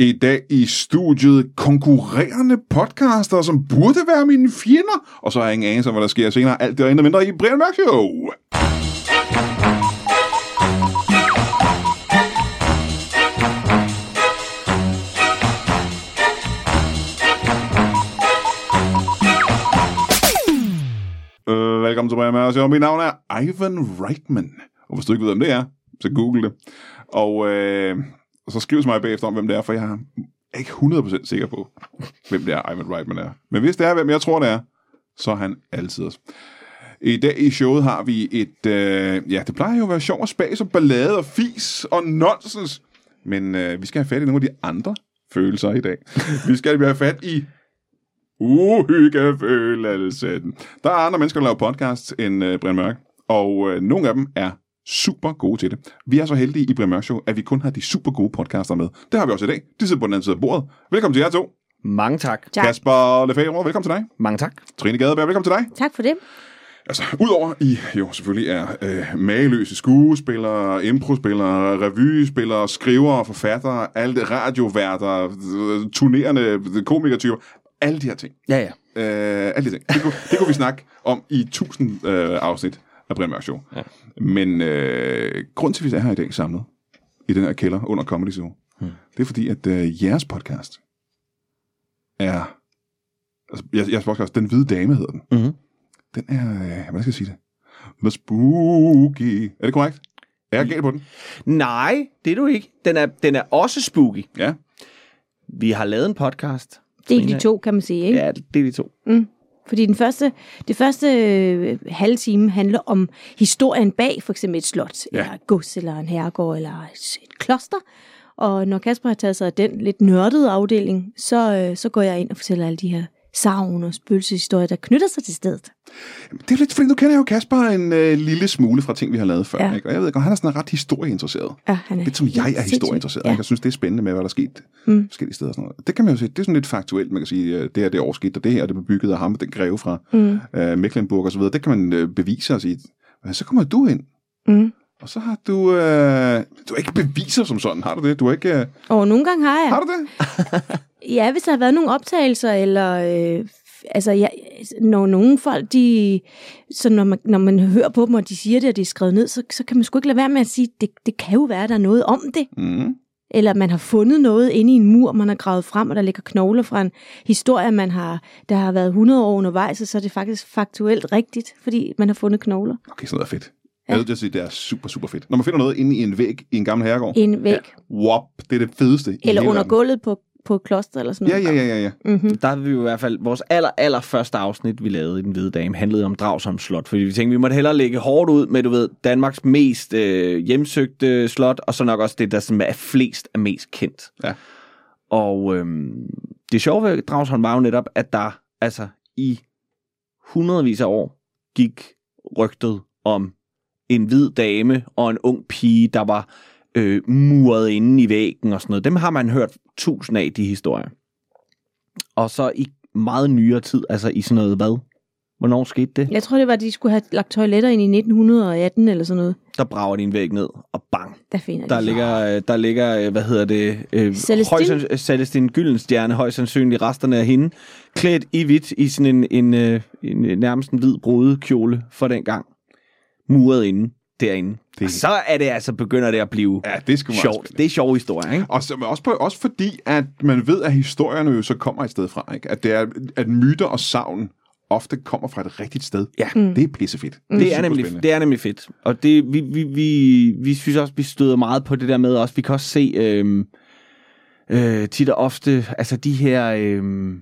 I dag i studiet konkurrerende podcaster, som burde være mine fjender. Og så har jeg ingen anelse om, hvad der sker senere. Alt det og endnu mindre i Brian Mørk Show. Øh, velkommen til Brian Mørk Show. Mit navn er Ivan Reitman. Og hvis du ikke ved, hvem det er, så google det. Og øh, så skriv til mig bagefter om, hvem det er, for jeg er ikke 100% sikker på, hvem det er, Ivan Reitman er. Men hvis det er, hvem jeg tror, det er, så er han altid os. I dag i showet har vi et, øh, ja, det plejer jo at være sjov og spas og ballade og fis og nonsens. Men øh, vi skal have fat i nogle af de andre følelser i dag. vi skal have fat i uhyggefølelsen. Der er andre mennesker, der laver podcasts end øh, Brian Mørk, og øh, nogle af dem er super gode til det. Vi er så heldige i Brian Mørk Show, at vi kun har de super gode podcaster med. Det har vi også i dag. De sidder på den anden side af bordet. Velkommen til jer to. Mange tak. Tak. Kasper Lefebvre, velkommen til dig. Mange tak. Trine Gadeberg, velkommen til dig. Tak for det. Altså, udover I jo selvfølgelig er øh, mageløse skuespillere, improspillere, revyspillere, skrivere, forfattere, alle radioværter, øh, turnerende komikertyper, alle de her ting. Ja, ja. Øh, alle de ting. Det kunne, det kunne vi snakke om i tusind øh, afsnit af Brian Mørk Show. Ja. Men øh, grund til, at vi er her i dag samlet, i den her kælder under Comedy Zoo, hmm. det er fordi, at øh, jeres podcast er... Altså, jeres, jeres podcast, Den Hvide Dame hedder den. Mm-hmm. Den er... Øh, hvad skal jeg sige det? Den er spooky. Er det korrekt? Er jeg galt på den? Nej, det er du ikke. Den er, den er også spooky. Ja. Vi har lavet en podcast. Det er de to, kan man sige. Ikke? Ja, det er de to. Fordi den første, det første øh, halve time handler om historien bag for eksempel et slot, Ja. eller et gods, eller en herregård, eller et, et kloster. Og når Kasper har taget sig af den lidt nørdede afdeling, så, øh, så går jeg ind og fortæller alle de her savn og spøgelseshistorier, der knytter sig til stedet. Det er lidt, fordi nu kender jeg jo Kasper en øh, lille smule fra ting, vi har lavet før. Ja. Ikke? Og jeg ved godt, han er sådan ret historieinteresseret. Ja, han er Lidt som jeg er historieinteresseret. Ja. Ja. Jeg synes, det er spændende med, hvad der er sket mm. forskellige steder. Og sådan noget. Det kan man jo se, det er sådan lidt faktuelt. Man kan sige, øh, det her det overskidt, og det her det blev bygget af ham, den greve fra mm. øh, Mecklenburg og så videre. Det kan man øh, bevise og sige, "Men så kommer du ind. Mm. Og så har du... Øh, du har ikke beviser som sådan, har du det? Du har ikke... Øh, Og nogle gange har jeg. har du det? Ja, hvis der har været nogle optagelser, eller øh, altså, ja, når nogle folk, de, så når man, når man hører på dem, og de siger det, og det er skrevet ned, så, så kan man sgu ikke lade være med at sige, det, det kan jo være, der er noget om det. Mm. Eller man har fundet noget inde i en mur, man har gravet frem, og der ligger knogler fra en historie, man har, der har været 100 år undervejs, og så er det faktisk faktuelt rigtigt, fordi man har fundet knogler. Okay, sådan noget er fedt. Ja. Jeg vil sige, det er super, super fedt. Når man finder noget inde i en væg i en gammel herregård. En væg, ja. Wop, det er det fedeste. i eller under verden. gulvet på, på et kloster, eller sådan Ja, noget. ja, ja, ja. ja. Mm-hmm. Der har vi jo i hvert fald, vores aller, aller første afsnit, vi lavede i Den Hvide Dame, handlede om Dragsholm Slot. Fordi vi tænkte, vi måtte hellere lægge hårdt ud med, du ved, Danmarks mest øh, hjemsøgte slot, og så nok også det, der sådan er flest er mest kendt. Ja. Og øhm, det sjove ved Dragsholm var jo netop, at der altså i hundredvis af år gik rygtet om en hvid dame og en ung pige, der var øh, muret inde i væggen og sådan noget. Dem har man hørt tusind af, de historier. Og så i meget nyere tid, altså i sådan noget hvad? Hvornår skete det? Jeg tror, det var, at de skulle have lagt toiletter ind i 1918 eller sådan noget. Der brager de en væg ned, og bang. Der finder Der de. ligger, øh, der ligger øh, hvad hedder det, øh, Celestine? Celestine Gyldenstjerne, højst sandsynligt resterne af hende, klædt i hvidt i sådan en, en, øh, en, øh, nærmest en hvid brudekjole for den gang. Muret inde, derinde. Det- Det... Og så er det altså, begynder det at blive Ja, det er sjovt. spændende. Det er sjove historier, ikke? Og så, men også, på, også fordi, at man ved, at historierne jo så kommer et sted fra. Ikke? At, det er, at myter og savn ofte kommer fra et rigtigt sted. Ja. Det er pissefedt. Det er, super nemlig, det er nemlig fedt. Og det, vi, vi, vi, vi synes også, vi støder meget på det der med også. Vi kan også se øhm, øh, tit og ofte, altså de her... Øhm,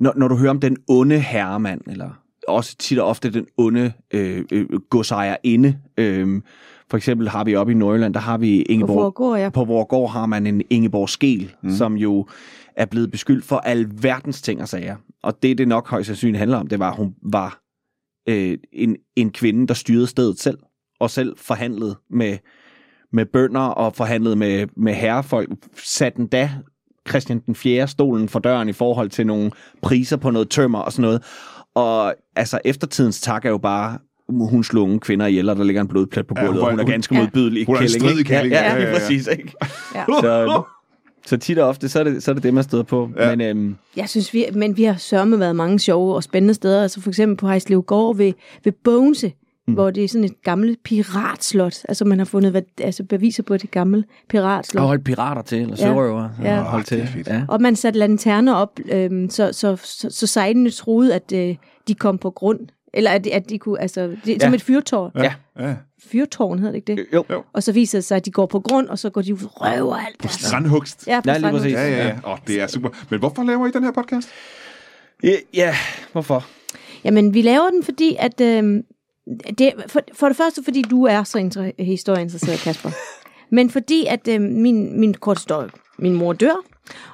når, når du hører om den onde herremand, eller også tit og ofte den onde øh, øh, godsejerinde. Øh, for eksempel har vi oppe i Nordjylland, der har vi På Ingeborg... Vorgård, ja. På vores gård har man en Ingeborg Skel, mm. som jo er blevet beskyldt for alverdens ting og sager. Og det, det nok højst sandsynligt handler om, det var, at hun var øh, en, en kvinde, der styrede stedet selv, og selv forhandlede med, med bønder og forhandlede med, med herrefolk. Satte den da Christian den 4. stolen for døren i forhold til nogle priser på noget tømmer og sådan noget. Og altså, eftertidens tak er jo bare, hun slog unge kvinder ihjel, og der ligger en blodplet på Ja, gulvet, hun og hun er var- ganske Ja. modbydelig Hun er en kælling, stridig ikke? kælling, Ja, ja, ja, ja, ja. præcis, ikke? Ja. Så, Så tit og ofte, så er det så er det, det man støder på. Ja. Ja. Men øhm, Jeg synes, vi, men vi har sørme været mange sjove og spændende steder. Altså for eksempel på Hejslev Gård ved, ved Bogense, mm. hvor det er sådan et gammelt piratslot. Altså man har fundet hvad, altså beviser på det gamle piratslot. at holde pirater til, eller Ja. sørøver. Ja. Hold Ah, er til. fedt. Ja. Og man satte lanterner op, øhm, så, så, så, så sejlene troede, at øh, de kom på grund. Eller at, de- at de kunne, altså, det, ja. som Ja. et fyrtårn. Ja. Ja. Fyrtårn hedder det ikke det? Jo. Jo. Og så viser det sig, at de går på grund, og så går de ud og røver alt. På strandhugst. Ja, på Ja, præcis. Ja, ja, ja. Åh, det er super. Men hvorfor laver I den her podcast? Ja, ja, hvorfor? Jamen, vi laver den, fordi at... Øh, det, for, for det første, fordi du er så inter- historieinteresseret, Kasper. Men fordi, at øh, min, min kort står, min mor dør,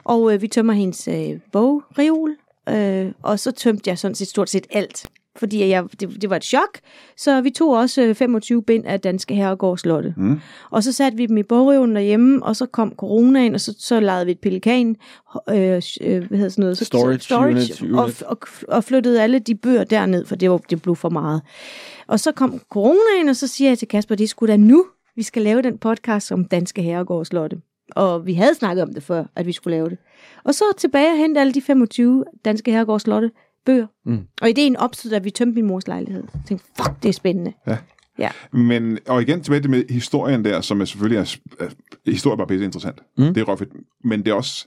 og øh, vi tømmer hendes øh, bogreol, øh, og så tømte jeg sådan set stort set alt. Fordi jeg, det, det var et chok, så vi tog også øh, 25 bind af Danske Herregård Slotte. Mm. Og så satte vi dem i bogreolen derhjemme, og så kom coronaen, og så, så lavede vi et pelikan, øh, øh, hvad hedder sådan noget? Så, Storage unit, Og, unit. og, og flyttede alle de bøger derned, for det, var, det blev for meget. Og så kom coronaen, og så siger jeg til Kasper, det sgu da nu, vi skal lave den podcast om Danske Herregård Slotte. Og vi havde snakket om det før, at vi skulle lave det. Og så tilbage og hente alle de 25 Danske Herregård Slotte bøger. Mm. Og ideen opstod, at vi tømte min mors lejlighed. Jeg tænkte, fuck, det er spændende. Ja. Ja. Men, og igen tilbage til med historien der, som er selvfølgelig er, er historie er bare pisse interessant. Mm. Det er røvfedt. Men det er også,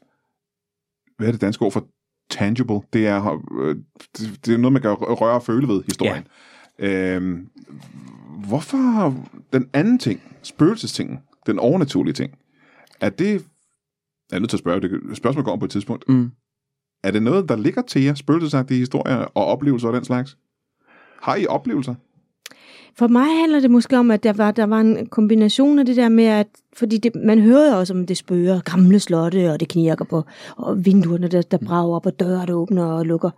hvad er det danske ord for tangible? Det er, øh, det, er noget, man kan røre og føle ved historien. Ja. Øhm, hvorfor den anden ting, spøgelsestingen, den overnaturlige ting, er det, jeg er nødt til at spørge, det spørgsmål kommer på et tidspunkt, Mm. Er det noget, der ligger til jer, spøgelsesagtige historier og oplevelser og den slags? Har I oplevelser? For mig handler det måske om, at der var, der var en kombination af det der med, at fordi det, man hører jo også om det spøger, gamle slotte, og det knirker på, og vinduerne, der, der brager op, og døre, der åbner og lukker.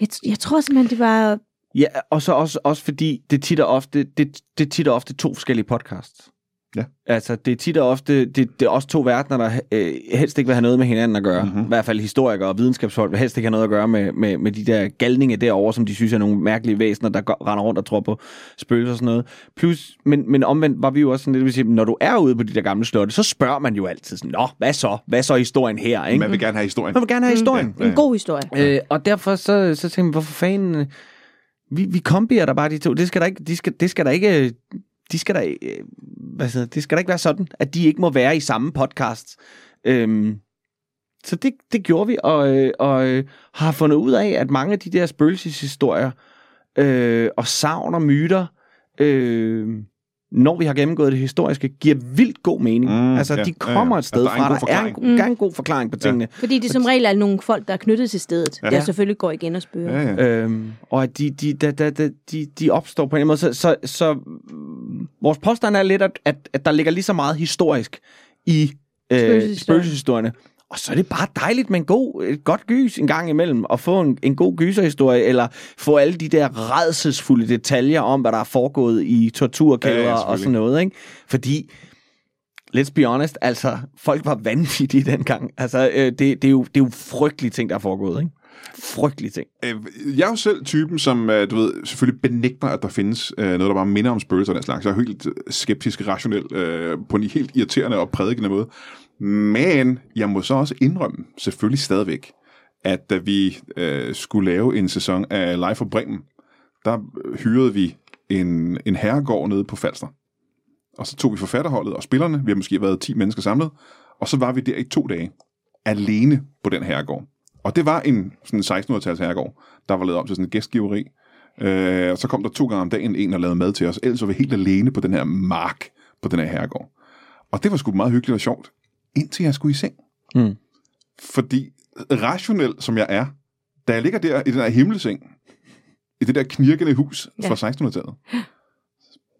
Jeg, jeg tror simpelthen, det var... Ja, og så også, også fordi det tit og ofte, det, det tit og ofte to forskellige podcasts. Ja. Altså, det er tit og ofte, det, det er også to verdener, der øh, helst ikke vil have noget med hinanden at gøre. Mhm. Mm-hmm. I hvert fald historikere og videnskabsfolk vil helst ikke have noget at gøre med, med, med de der galninge derovre, som de synes er nogle mærkelige væsener, der går, render rundt og tror på spøgelser og sådan noget. Plus, men, men omvendt var vi jo også sådan lidt, vil sige, når du er ude på de der gamle slotte, så spørger man jo altid sådan, Nå, hvad så? Hvad så historien her? Ikke? Man vil gerne have historien. man vil gerne have historien. Ja. En god historie. Øh, og derfor så, så tænkte jeg, hvorfor fanden... øh, Vi, vi kombier der bare de to. Det skal der ikke... De skal, det skal der ikke øh, de skal da, øh, hvad siger, det skal da ikke være sådan, at de ikke må være i samme podcast. Øhm, så det, det gjorde vi, og, øh, og øh, har fundet ud af, at mange af de der spøgelseshistorier øh, og savn og myter, øh, når vi har gennemgået det historiske, giver vildt god mening. Mm, Mm, altså, ja, de ja, kommer ja. et sted Altså, der er en fra. Der er en, der er en god forklaring på tingene. Fordi det som regel er nogle folk, der er knyttet til stedet, Ja. der selvfølgelig går igen og spørger. Ja, ja. Øhm, og at de, de, de, de, de, de, de opstår på en måde. Så, så, så mm, vores påstand er lidt, at, at, at der ligger lige så meget historisk i øh, spøgelseshistorierne. Og så er det bare dejligt med en god, et godt gys en gang imellem, at få en, en god gyserhistorie, eller få alle de der redselsfulde detaljer om, hvad der er foregået i torturkælder Ja, ja, og sådan noget. Ikke? Fordi, let's be honest, altså, folk var vanvittige dengang. Altså, øh, det, det, er jo, det er jo frygtelige ting, der er foregået. Ikke? Frygtelige ting. Øh, Jeg er jo selv typen, som øh, du ved, selvfølgelig benægter, at der findes øh, noget, der bare minder om spøgelser og den slags. Jeg er helt skeptisk, rationel, øh, på en helt irriterende og prædikende måde. Men jeg må så også indrømme, selvfølgelig stadigvæk, at da vi øh, skulle lave en sæson af Live for Bremen, der øh, hyrede vi en, en herregård nede på Falster. Og så tog vi forfatterholdet og spillerne, vi har måske været 10 mennesker samlet, og så var vi der i to dage, alene på den herregård. Og det var en sådan 1600-tals herregård, der var lavet om til sådan en gæstgiveri. Øh, og så kom der to gange om dagen en og lavede mad til os. Ellers var vi helt alene på den her mark, på den her herregård. Og det var sgu meget hyggeligt og sjovt, indtil jeg skulle i seng. Mm. Fordi rationel som jeg er, da jeg ligger der i den her himmelseng, i det der knirkende hus Ja. fra 1600-tallet,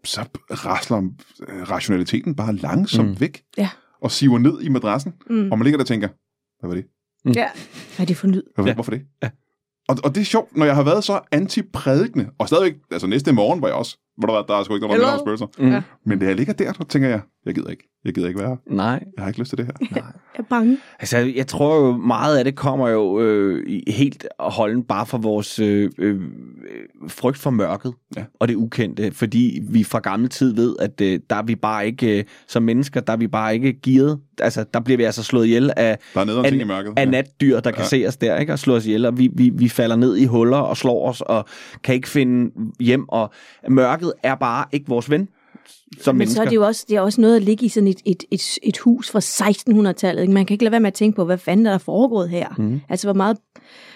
så rasler øh, rationaliteten bare langsomt mm. Mm. væk Ja. og siver ned i madrassen, Mm. og man ligger der og tænker, hvad var det? Ja. Hvad er det for lyd? Hvorfor, ja. Hvorfor det? Ja. Og, og det er sjovt, når jeg har været så antiprædikende, og stadigvæk, altså næste morgen var jeg også, hvor der, var- der er sgu ikke noget, der spøgelser. Mm. Ja. Men da jeg ligger der, så tænker jeg, Jeg gider ikke. Jeg gider ikke være her. Nej. Jeg har ikke lyst til det her. Jeg er bange. Altså, jeg tror jo, meget af det kommer jo øh, i- helt og holden bare fra vores øh, øh, frygt for mørket Ja. og det ukendte, fordi vi fra gammel tid ved, at øh, der er vi bare ikke, øh, som mennesker, der er vi bare ikke gearet. Altså, der bliver vi altså slået ihjel af, Der er af, i mørket. af natdyr, der kan Ja. se os der, ikke? og slå os ihjel, og vi, vi, vi falder ned i huller og slår os, og kan ikke finde hjem, og mørket er bare ikke vores ven som Men mennesker. så er det jo også, det er også noget at ligge i sådan et, et, et, et hus fra 1600-tallet. ikke? Man kan ikke lade være med at tænke på, hvad fanden der er foregået her. Mm. Altså, hvor, meget,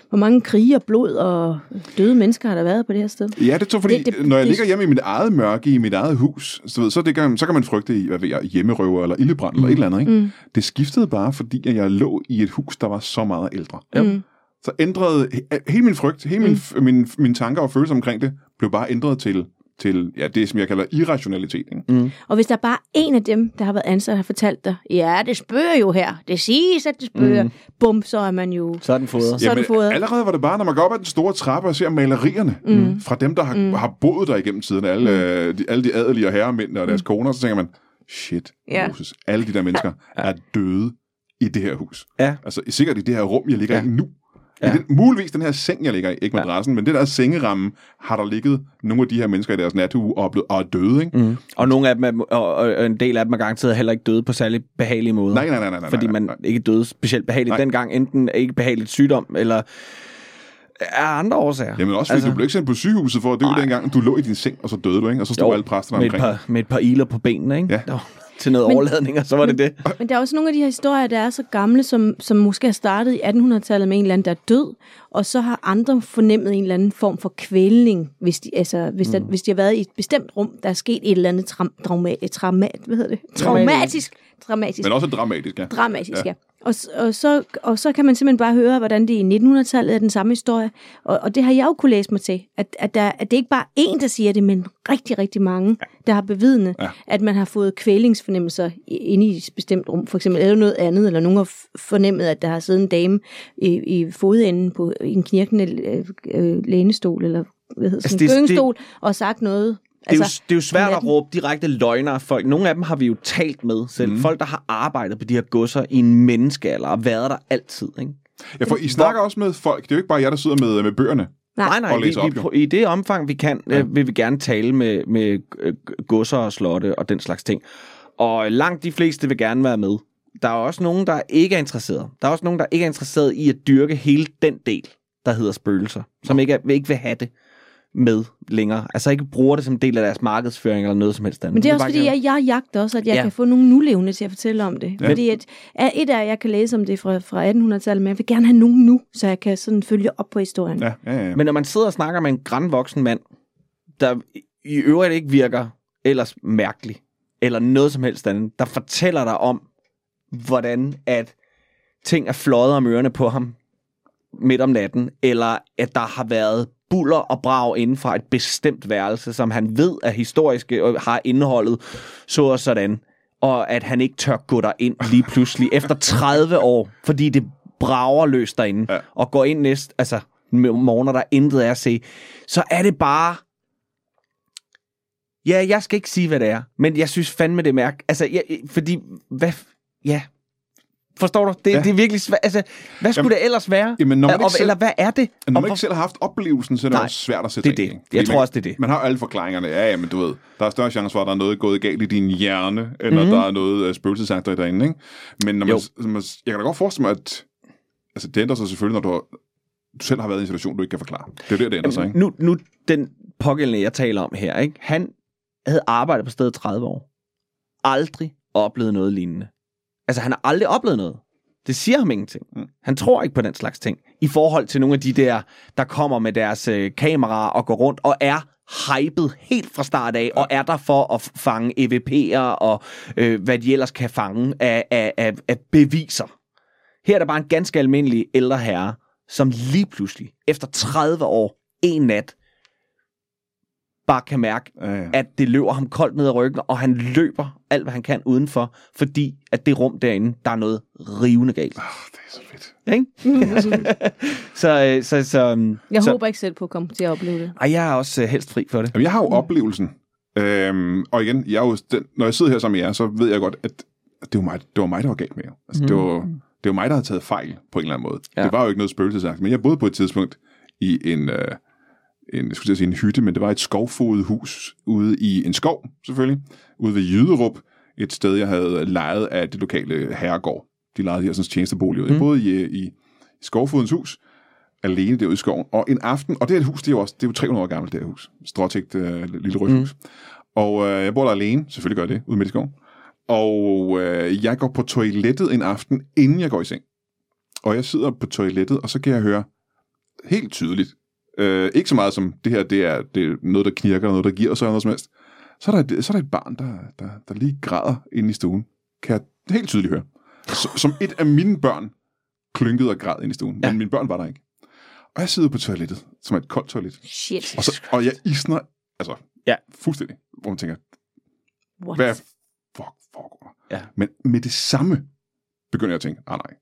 hvor mange krige og blod og døde mennesker har der været på det her sted. Ja, det tror fordi, Det- det, når jeg det- ligger hjemme i mit eget mørke, i mit eget hus, så, ved, så, det kan, så kan man frygte i, hvad ved jeg, hjemmerøver eller ildebrand mm. eller et eller andet. Ikke? Mm. Det skiftede bare, fordi at jeg lå i et hus, der var så meget ældre. Mm. Så ændrede he- hele min frygt, hele min, mm. min, mine tanker og følelser omkring det, blev bare ændret til, til ja, det, som jeg kalder irrationalitet. Ikke? Mm. Og hvis der er bare en af dem, der har været ansat, har fortalt dig, ja, det spørger jo her. Det siges, at det spørger. Mm. Bum, så er man jo... Så er den fodret. Så er den fodret. allerede var det bare, når man går op ad den store trappe og ser malerierne mm. fra dem, der har, mm. har boet der igennem tiden, alle, mm. de, alle de adelige herremænd og deres mm. koner, så tænker man, shit, Ja. Moses, alle de der mennesker er døde i det her hus. Ja. Altså sikkert i det her rum, jeg ligger Ja. i nu. Ja. Ja. Den, muligvis den her seng, jeg ligger i, ikke madrassen, ja. men det der sengeramme, har der ligget nogle af de her mennesker i deres nathue og er, blevet, og er døde, ikke? Mm. Og nogle af dem, er, og, og en del af dem er garanteret heller ikke døde på særlig behagelige måder. Nej, nej, nej, nej, nej. fordi nej, man nej. ikke døde specielt behageligt Nej. dengang, enten ikke behageligt sygdom, eller af andre årsager. Jamen også fordi altså, du blev ikke sendt på sygehuset for at dø Nej. dengang, du lå i din seng, og så døde du, ikke? Og så stod Jo, alle præsterne med et, omkring. par, med et par iler på benene, ikke? Ja. Nå, til noget Men- overladning, og så var det det. Men der er også nogle af de her historier, der er så gamle, som, som måske har startet i 1800-tallet med en eller anden, der er død, og så har andre fornemmet en eller anden form for kvælning, hvis de, altså, hvis, der, hvis de har været i et bestemt rum, der er sket et eller andet tram, trauma, trauma, hvad hedder det? traumatisk. Traumatisk. Men også dramatisk, ja. Dramatisk, ja. ja. Og, og, så, og så kan man simpelthen bare høre, hvordan det i 1900-tallet er den samme historie. Og, og det har jeg jo kunne læse mig til, at, at, der, at det ikke bare er én, der siger det, men rigtig, rigtig mange, der har bevidnet, Ja. ja. at man har fået kvælingsfornemmelser inde i et bestemt rum, for eksempel, eller noget andet, eller nogen har fornemmet, at der har siddet en dame i, i fodenden på i en knirkende øh, øh, lænestol, eller hvad hedder Altså, sådan, det- altså, gyngestol, og sagt noget. Det er, jo, Altså, det er jo svært at natten. råbe direkte løgner af folk. Nogle af dem har vi jo talt med selv. Mm. Folk, der har arbejdet på de her godser i en menneskealder og været der altid. Ikke? ja for I snakker også med folk. Det er jo ikke bare jer, der sidder med, med bøgerne. Nej. Nej, vi, op, vi, i det omfang, vi kan, Ja. ja. vil vi gerne tale med, med øh, godser og slotte og den slags ting. Og langt de fleste vil gerne være med. Der er også nogen, der ikke er interesseret. Der er også nogen, der ikke er interesseret i at dyrke hele den del, der hedder spøgelser, som ikke, er, ikke vil have det med længere. Altså ikke bruger det som en del af deres markedsføring eller noget som helst andet. Men det er også fordi, jeg, jeg jagter også, at jeg Ja. kan få nogle nulevende til at fortælle om det. Ja. Ja. Fordi at, at et af, jeg kan læse om det fra, fra 1800-tallet, men jeg vil gerne have nogen nu, så jeg kan sådan følge op på historien. Ja. Ja, ja, ja. Men når man sidder og snakker med en grandvoksen mand, der i øvrigt ikke virker ellers mærkelig, eller noget som helst andet, der fortæller dig om, hvordan at ting er fløjet om ørerne på ham midt om natten, eller at der har været buller og brag inden fra et bestemt værelse, som han ved er historiske og har indholdet så og sådan, og at han ikke tør gå der ind lige pludselig efter 30 år, fordi det brager løs derinde, Ja. og går ind næste, altså morgener, der intet er at se, så er det bare Ja, jeg skal ikke sige, hvad det er, men jeg synes fandme, det er mærk. Altså, jeg, fordi, hvad, ja, forstår du? Det, Ja. det er virkelig svært. Altså, hvad skulle Jamen, det ellers være? jamen, når man ikke selv- Eller hvad er det? Når man ikke selv har haft oplevelsen, så er det Nej, også svært at sætte det er det. Jeg tror man- også, det er det. Man har alle forklaringerne. Ja, ja, men du ved, der er større chance for, at der er noget gået galt i din hjerne, end Mhm. at der er noget uh, spøgelsesagter derinde, ikke? Men når man, Jo. man, jeg kan da godt forestille mig, at altså, det ændrer sig selvfølgelig, når du, har, du selv har været i en situation, du ikke kan forklare. Det er der, det ændrer sig, ikke? Nu, nu, den pågældende, jeg taler om her, ikke? han havde arbejdet på stedet 30 år. Aldrig oplevet noget lignende. Altså, han har aldrig oplevet noget. Det siger ham ingenting. Mm. Han tror ikke på den slags ting. I forhold til nogle af de der, der kommer med deres øh, kameraer og går rundt og er hypet helt fra start af, og er der for at fange EVP'er og øh, hvad de ellers kan fange af, af, af, af beviser. Her er der bare en ganske almindelig ældre herre, som lige pludselig, efter 30 år, en nat, bare kan mærke, Ja, ja. at det løber ham koldt ned ad ryggen, og han løber alt, hvad han kan udenfor, fordi at det rum derinde, der er noget rivende galt. Oh, det er så fedt. Ikke? så, øh, så, så, Jeg så, håber ikke selv på at komme til at opleve det. Ej, jeg er også øh, helst fri for det. Jamen, jeg har jo oplevelsen Øhm, og igen, jeg er jo den, når jeg sidder her sammen med jer, så ved jeg godt, at det var mig, det var mig der var galt med jer. Altså, mm. det, var, det var mig, der havde taget fejl på en eller anden måde. Ja. Det var jo ikke noget spøgelsesagt, men jeg boede på et tidspunkt i en, øh, en, jeg skulle sige en hytte, men det var et skovfodet hus ude i en skov, selvfølgelig, ude ved Jyderup, et sted, jeg havde lejet af det lokale herregård. De lejede de her sådan tjenestebolig ud. Jeg boede i, i Skovfodens hus, alene derude i skoven. Og en aften, og det er et hus, det er jo også det er jo 300 år gammelt, det her hus. Stråtægt øh, lille rødt hus. Og øh, jeg bor der alene, selvfølgelig gør jeg det, ude midt i skoven. Og øh, jeg går på toilettet en aften, inden jeg går i seng. Og jeg sidder på toilettet, og så kan jeg høre helt tydeligt, øh, ikke så meget som det her, det er, det er noget, der knirker, noget, der giver sig, noget som helst. Så er der, et- så er der et barn, der, der, der lige græder inde i stuen. Kan jeg helt tydeligt høre. Som et af mine børn klynkede og græd inde i stuen. Men Ja. mine børn var der ikke. Og jeg sidder på toilettet, som er et koldt toilet. Shit. Og, så, og jeg isner, altså, Ja. fuldstændig. Hvor man tænker, What? hvad fuck foregår der? Ja. Men med det samme begynder jeg at tænke, nej, nej,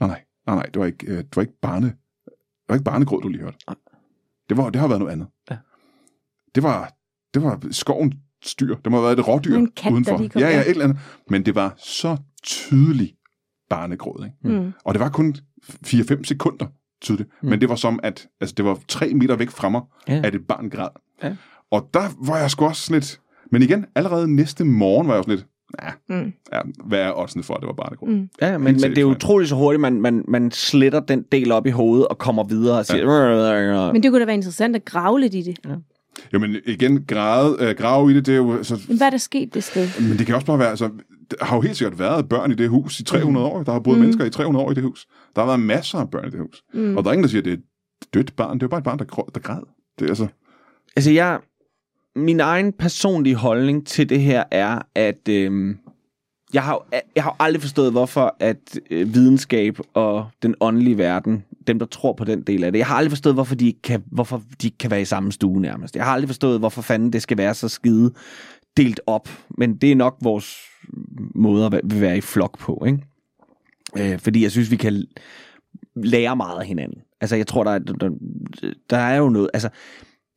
nej, nej, nej, nej, det var ikke, øh, det var ikke barne, det var ikke barnegråd, du lige hørte. Nej. Det, var, det har været noget andet. Ja. Det var, det var skoven styr. Det må have været et rådyr En kat, der udenfor. lige kom ja, ja, et eller andet. Men det var så tydelig barnegråd, ikke? Mm. Og det var kun 4-5 sekunder tydeligt. Mm. Men det var som, at altså, det var tre meter væk fra mig, Ja. at et barn græd. Ja. Og der var jeg sgu også sådan lidt... Men igen, allerede næste morgen var jeg sådan lidt... Ja, Mm. ja hvad er oddsene for, at det var barnegråd? Mm. Ja, men, men det er utroligt så hurtigt, man, man, man sletter den del op i hovedet og kommer videre og siger... Men det kunne da være interessant at grave lidt i det. Jo, men igen, grave, øh, grave i det, det er jo... Altså, Men hvad er der sket det sted? men det kan også bare være... Altså, der har jo helt sikkert været børn i det hus i 300 år. Der har boet mm. mennesker i 300 år i det hus. Der har været masser af børn i det hus. Mm. Og der er ingen, der siger, at det er et dødt barn. Det er jo bare et barn, der, der græd. Det er altså... Altså, jeg, min egen personlige holdning til det her er, at øh, jeg, har, jeg har aldrig forstået, hvorfor at øh, videnskab og den åndelige verden, dem der tror på den del af det, jeg har aldrig forstået, hvorfor de, kan, hvorfor de kan være i samme stue nærmest. Jeg har aldrig forstået, hvorfor fanden det skal være så skide delt op. Men det er nok vores måde at være i flok på, ikke? Øh, fordi jeg synes, vi kan lære meget af hinanden. Altså, jeg tror, der er, der, der er jo noget... Altså,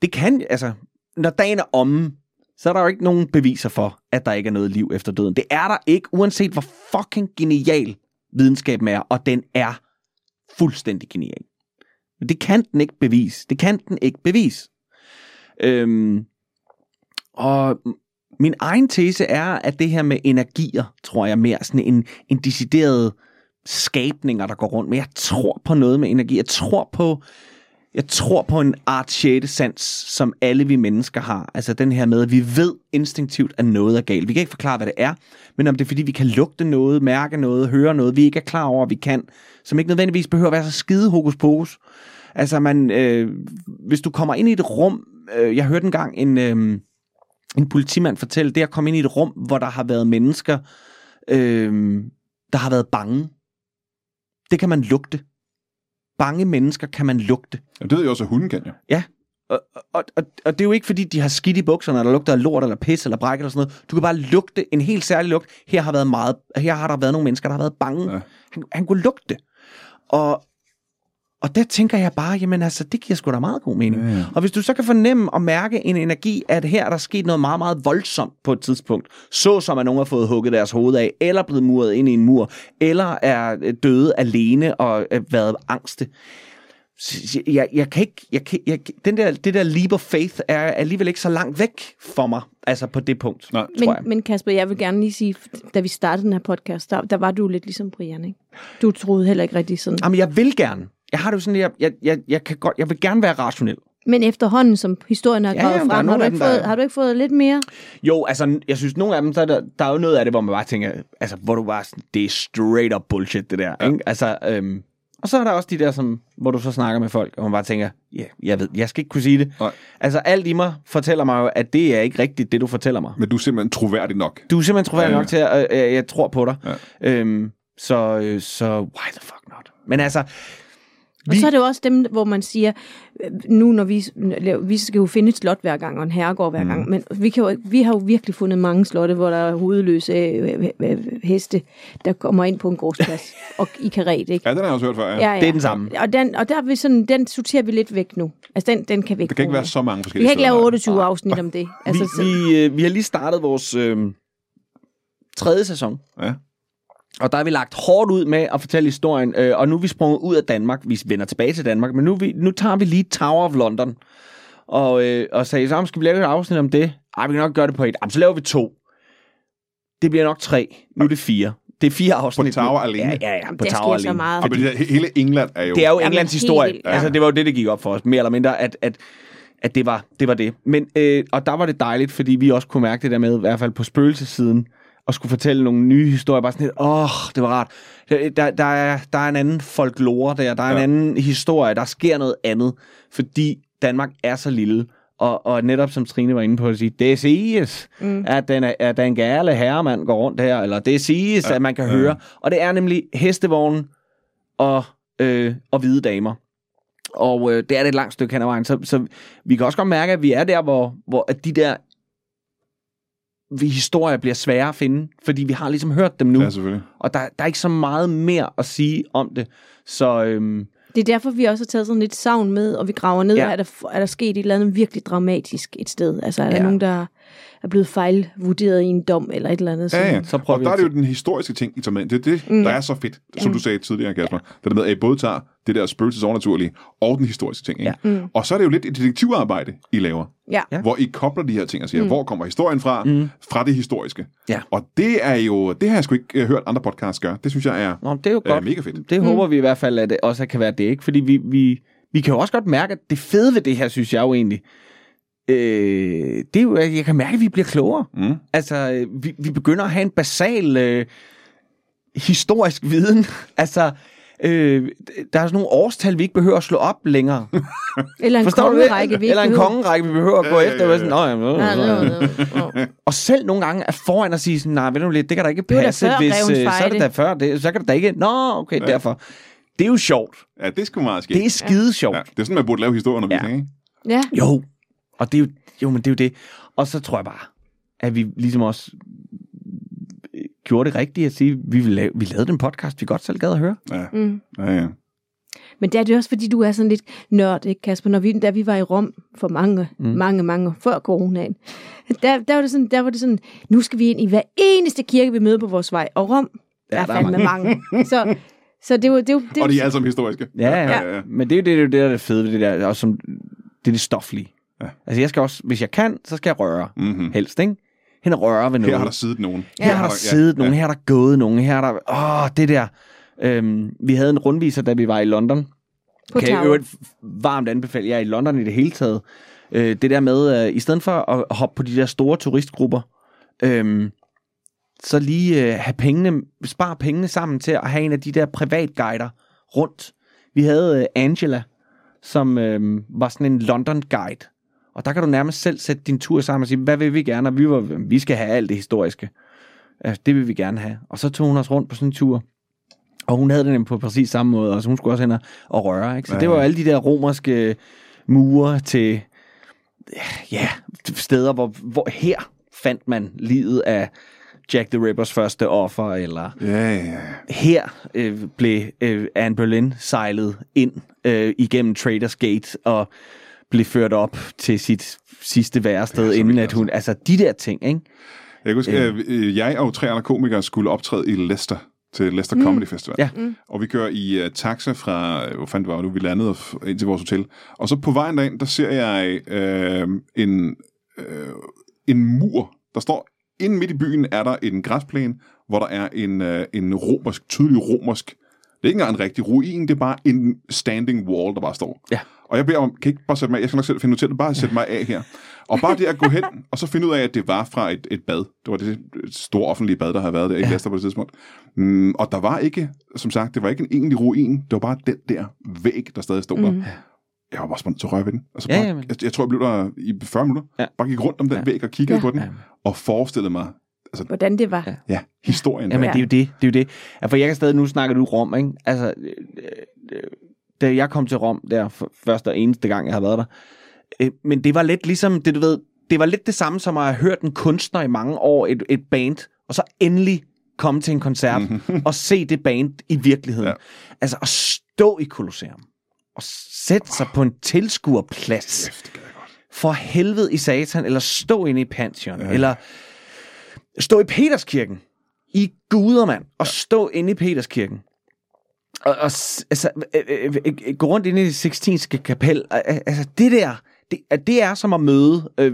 det kan... Altså, når dagen er omme, så er der jo ikke nogen beviser for, at der ikke er noget liv efter døden. Det er der ikke, uanset hvor fucking genial videnskaben er, og den er fuldstændig genial. Men det kan den ikke bevise. Det kan den ikke bevise. Øhm, og min egen tese er, at det her med energier, tror jeg mere sådan en, en decideret skabninger, der går rundt. Men jeg tror på noget med energi. Jeg tror på, jeg tror på en art sjette sans, som alle vi mennesker har. Altså den her med, at vi ved instinktivt, at noget er galt. Vi kan ikke forklare, hvad det er, men om det er, fordi vi kan lugte noget, mærke noget, høre noget, vi ikke er klar over, at vi kan, som ikke nødvendigvis behøver at være så skide hokus pokus. Altså man, øh, hvis du kommer ind i et rum, øh, jeg hørte engang en, øh, en politimand fortælle, det at komme ind i et rum, hvor der har været mennesker, øh, der har været bange. Det kan man lugte. Bange mennesker kan man lugte. Ja, det ved jeg også, at hunden kan jo. Ja. Og, og, og, og det er jo ikke, fordi de har skidt i bukserne, eller lugter af lort, eller pis, eller bræk, eller sådan noget. Du kan bare lugte en helt særlig lugt. Her har, været meget, her har der været nogle mennesker, der har været bange. Ja. Han, han kunne lugte. Og, og der tænker jeg bare, jamen altså, det giver sgu da meget god mening. Ja, ja. Og hvis du så kan fornemme og mærke en energi, at her er der sket noget meget, meget voldsomt på et tidspunkt, så som at nogen har fået hugget deres hoved af, eller blevet muret ind i en mur, eller er øh, døde alene og øh, været angste. Jeg, jeg kan ikke, jeg kan, jeg, den der, det der leap of faith er alligevel ikke så langt væk for mig, altså på det punkt, Nej. tror jeg. Men, men Kasper, jeg vil gerne lige sige, da vi startede den her podcast, der, der var du lidt ligesom Brian, ikke? Du troede heller ikke rigtig sådan. Jamen, jeg vil gerne. Jeg har det jo sådan, jeg, jeg, jeg, jeg, kan godt, jeg vil gerne være rationel. Men efterhånden, som historien er Ja, gravet ja, der er frem, har du, ikke dem, der fået, er- har du ikke fået lidt mere? Jo, altså, jeg synes, nogle af dem, så er der, der er jo noget af det, hvor man bare tænker, altså, hvor du bare det er straight up bullshit, det der, ja. ikke? Altså, øhm, og så er der også de der, som, hvor du så snakker med folk, og man bare tænker, ja, yeah, jeg ved, jeg skal ikke kunne sige det. Nej. Altså, alt i mig fortæller mig jo, at det er ikke rigtigt, det du fortæller mig. Men du er simpelthen troværdig nok. Du er simpelthen troværdig Ja, ja. nok til, at øh, jeg tror på dig. Ja. Øhm, så, øh, så why the fuck not? Men altså, Og så er det jo også dem, hvor man siger, øh, nu når vi, vi skal jo finde et slot hver gang, og en herregård hver gang, men vi, kan jo, vi har jo virkelig fundet mange slotte, hvor der er hovedløse øh, øh, heste, der kommer ind på en gårdsplads, og i karet, ikke? Ja, den har jeg også hørt før, ja. Ja, ja. Det er den samme. Og, den, og der er vi sådan, den sorterer vi lidt væk nu. Altså, den, den kan vi ikke Der kan ikke være så mange Vi forskellige kan ikke lave steder. 28 afsnit om det. Altså, vi, så, vi, øh, vi har lige startet vores øh, tredje sæson. Ja. Og der har vi lagt hårdt ud med at fortælle historien, øh, og nu er vi sprunget ud af Danmark. Vi vender tilbage til Danmark, men nu, vi, nu tager vi lige Tower of London. Og, øh, og sagde, så skal vi lave et afsnit om det? Ej, vi kan nok gøre det på et. Jamen, så laver vi to. Det bliver nok tre. Nu er det fire. Det er fire afsnit. Tower nu. alene? Ja, ja, ja. På der Tower sker så alene. meget. Fordi hele England er jo... Det er jo Jamen, Englands helt historie. vildt, Ja. ja. Altså, det var jo det, det gik op for os, mere eller mindre, at, at, at det, var, det var det. Men, øh, og der var det dejligt, fordi vi også kunne mærke det der med, i hvert fald på spøgelsesiden, og skulle fortælle nogle nye historier, bare sådan lidt, åh, oh, det var rart. Der, der, er, der er en anden folklore der, der er ja. en anden historie, der sker noget andet, fordi Danmark er så lille, og, og netop som Trine var inde på at sige, det siges, mm. at, den at den gale herremand går rundt her, eller det siges, ja. at man kan ja. høre. Og det er nemlig hestevognen og, øh, og hvide damer. Og øh, det er det et langt stykke hen ad vejen, så, så vi kan også godt mærke, at vi er der, hvor, hvor at de der vi historier bliver svære at finde, fordi vi har ligesom hørt dem nu, Ja, selvfølgelig. og der, der er ikke så meget mere at sige om det. Så øhm, det er derfor, vi også har taget sådan lidt savn med, og vi graver ned, Ja. er, der, er der sket et eller andet virkelig dramatisk et sted? Altså, er der ja. nogen, der er blevet fejlvurderet i en dom, eller et eller andet? Ja, ja. Så prøver og vi der er det jo den historiske ting, I tager med. Det er det, mm. der er så fedt, som du sagde tidligere, Kasper. Det der med, at I både tager det der spøgelses overnaturlige og den historiske ting. Ikke? Ja. Mm. Og så er det jo lidt et detektivarbejde, I laver. Ja. Ja. Hvor I kobler de her ting og siger, mm. hvor kommer historien fra? Mm. Fra det historiske. Ja. Og det er jo, det har jeg sgu ikke øh, hørt andre podcasts gøre. Det synes jeg er Nå, det er jo godt. mega fedt. Det håber vi i hvert fald, at det også kan være det, ikke? Fordi vi, vi, vi kan jo også godt mærke, at det fede ved det her, synes jeg jo egentlig, øh, det er jo, at jeg kan mærke, at vi bliver klogere. Mm. Altså, øh, vi, vi begynder at have en basal øh, historisk viden. altså, øh, der er sådan nogle årstal, vi ikke behøver at slå op længere. Eller en Forstår du det? kongerække, vi ikke Eller en behøver. kongerække, vi behøver at gå efter. og Sådan, Nå, Ja, det det Og selv nogle gange er foran og sige sådan, nej, ved du lidt, det kan da ikke passe, før hvis, øh, så er det da før, det, så kan det da ikke, nå, okay, ja. derfor. Det er jo sjovt. Ja, det er sgu meget skidt. Det er skide sjovt. ja, det er sådan, man burde lave historieundervisning, Ja. ikke? Ja, Jo, og det er jo, jo, men det er jo det. Og så tror jeg bare, at vi ligesom også øh, gjorde det rigtigt at sige, vi, vil lave, vi lavede den podcast, vi godt selv gad at høre. Ja, mm. ja, ja. Men det er det også, fordi du er sådan lidt nørd, ikke Kasper? Når vi, da vi var i Rom for mange, mm. mange, mange før coronaen, der, der, var det sådan, der var det sådan, nu skal vi ind i hver eneste kirke, vi møder på vores vej. Og Rom, der, Ja, er der er fandme mange. Så, så det er jo... Det jo det, er Og de er alle sammen historiske. Ja, ja, ja, ja. Men det er jo det, det, er det der er det fede ved det der, også som, det er det stoflige. Ja. Altså jeg skal også, hvis jeg kan, så skal jeg røre. Mm-hmm. Helst, ikke? Hen og røre ved noget. Her har der siddet nogen. Her har der siddet nogen, her har der gået nogen, her er der... Åh, det der... Øhm, vi havde en rundviser, da vi var i London. På kan jeg jo varmt anbefale jer i London i det hele taget. Øh, det der med, øh, i stedet for at hoppe på de der store turistgrupper, øh, så lige øh, have pengene, spare pengene sammen til at have en af de der privatguider rundt. Vi havde øh, Angela, som øh, var sådan en London-guide. Og der kan du nærmest selv sætte din tur sammen og sige, hvad vil vi gerne? Og vi, var, vi skal have alt det historiske. Ja, det vil vi gerne have. Og så tog hun os rundt på sådan en tur. Og hun havde nemlig på præcis samme måde, og så hun skulle også hen og- røre. Ikke? Så Ja, det var alle de der romerske mure til ja, steder, hvor, hvor her fandt man livet af Jack the Rippers første offer, eller Ja, ja, her øh, blev øh, Anne Boleyn sejlet ind øh, igennem Traders Gate og blev ført op til sit sidste værested, Ja, inden at hun... Altså, de der ting, ikke? Jeg kan huske, øh. øh, jeg og tre andre komikere skulle optræde i Leicester til Leicester mm. Comedy Festival. Ja. Mm. Og vi kører i uh, taxa fra, øh, hvor fanden det var nu, vi landede ind til vores hotel. Og så på vejen derind, der ser jeg øh, en, øh, en mur. Der står, inde midt i byen er der en græsplæne, hvor der er en, øh, en romersk, tydelig romersk, det er ikke engang en rigtig ruin, det er bare en standing wall, der bare står. Ja. Og jeg beder om, kan I ikke bare sætte mig af? Jeg skal nok selv finde ud til det, bare sætte mig af her. Og bare det at gå hen, og så finde ud af, at det var fra et, et bad. Det var det store offentlige bad, der havde været der i Ja. Leicester på det tidspunkt. Mm, og der var ikke, som sagt, det var ikke en egentlig ruin. Det var bare den der væg, der stadig stod der. Mm. Jeg var bare spændt til at røre ved den. Altså Ja, bare, jamen. jeg, jeg tror, jeg blev der i 40 minutter. Ja. Bare gik rundt om den Ja. væg og kiggede Ja. på den. Ja. Og forestillede mig, Hvordan det var. Ja. ja, historien. Jamen, der. det er jo det. Det er jo det. Ja, for jeg kan stadig, nu snakker du Rom, ikke? Altså, øh, øh, da jeg kom til Rom, der første og eneste gang, jeg har været der. Øh, men det var lidt ligesom, det du ved, det var lidt det samme som at have hørt en kunstner i mange år, et, et band, og så endelig komme til en koncert og se det band i virkeligheden. Ja. Ja. Altså at stå i Colosseum og sætte sig på en tilskuerplads Kæft, det gad jeg godt. for helvede i satan, eller stå inde i Pantheon, ja. eller stå i Peterskirken. I guder, mand. Og stå inde i Peterskirken. Og, og altså, øh, øh, øh, gå rundt inde i det Sixtinske kapel. Øh, øh, Altså, det der, det, øh, det er som at møde, øh,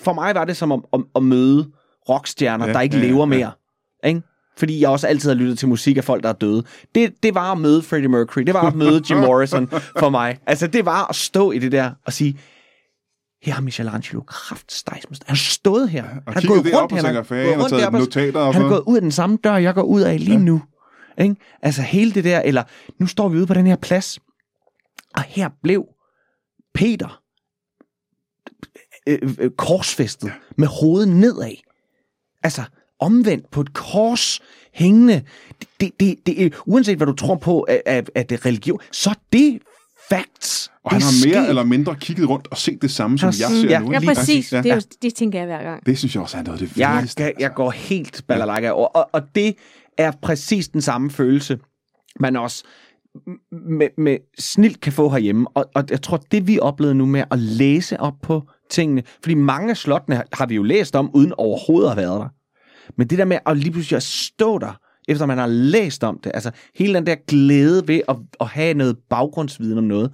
for mig var det som at, at, at møde rockstjerner, Ja, der ikke ja, lever ja. mere. Ikke? Fordi jeg også altid har lyttet til musik af folk, der er døde. Det, det var at møde Freddie Mercury. Det var at møde Jim Morrison for mig. Altså, det var at stå i det der og sige, her har Michelangelo kraftstejsmester. Han har stået her. Han har gået rundt her. Han gået rundt deroppe notater og Han er gået ud af den samme dør, jeg går ud af lige ja. nu. Ikke? Altså hele det der, eller nu står vi ude på den her plads, og her blev Peter øh, øh, korsfæstet med hovedet nedad. Altså omvendt på et kors hængende. Det, det, det, er- uanset hvad du tror på af, af, af det religion, så det facts. Og han har mere eller mindre kigget rundt og set det samme, som jeg ser ja. nu. Ja, præcis. Ja. Det, er jo, det tænker jeg hver gang. Det synes jeg også er noget af det Jeg, vildeste. jeg, jeg går helt balalaka over. Og, og det er præcis den samme følelse, man også med, med snilt kan få herhjemme. Og, og jeg tror, det vi oplevede nu med at læse op på tingene, fordi mange af slottene har- har vi jo læst om, uden overhovedet at have været der. Men det der med at lige pludselig at stå der, efter man har læst om det, altså hele den der glæde ved at, at have noget baggrundsviden om noget.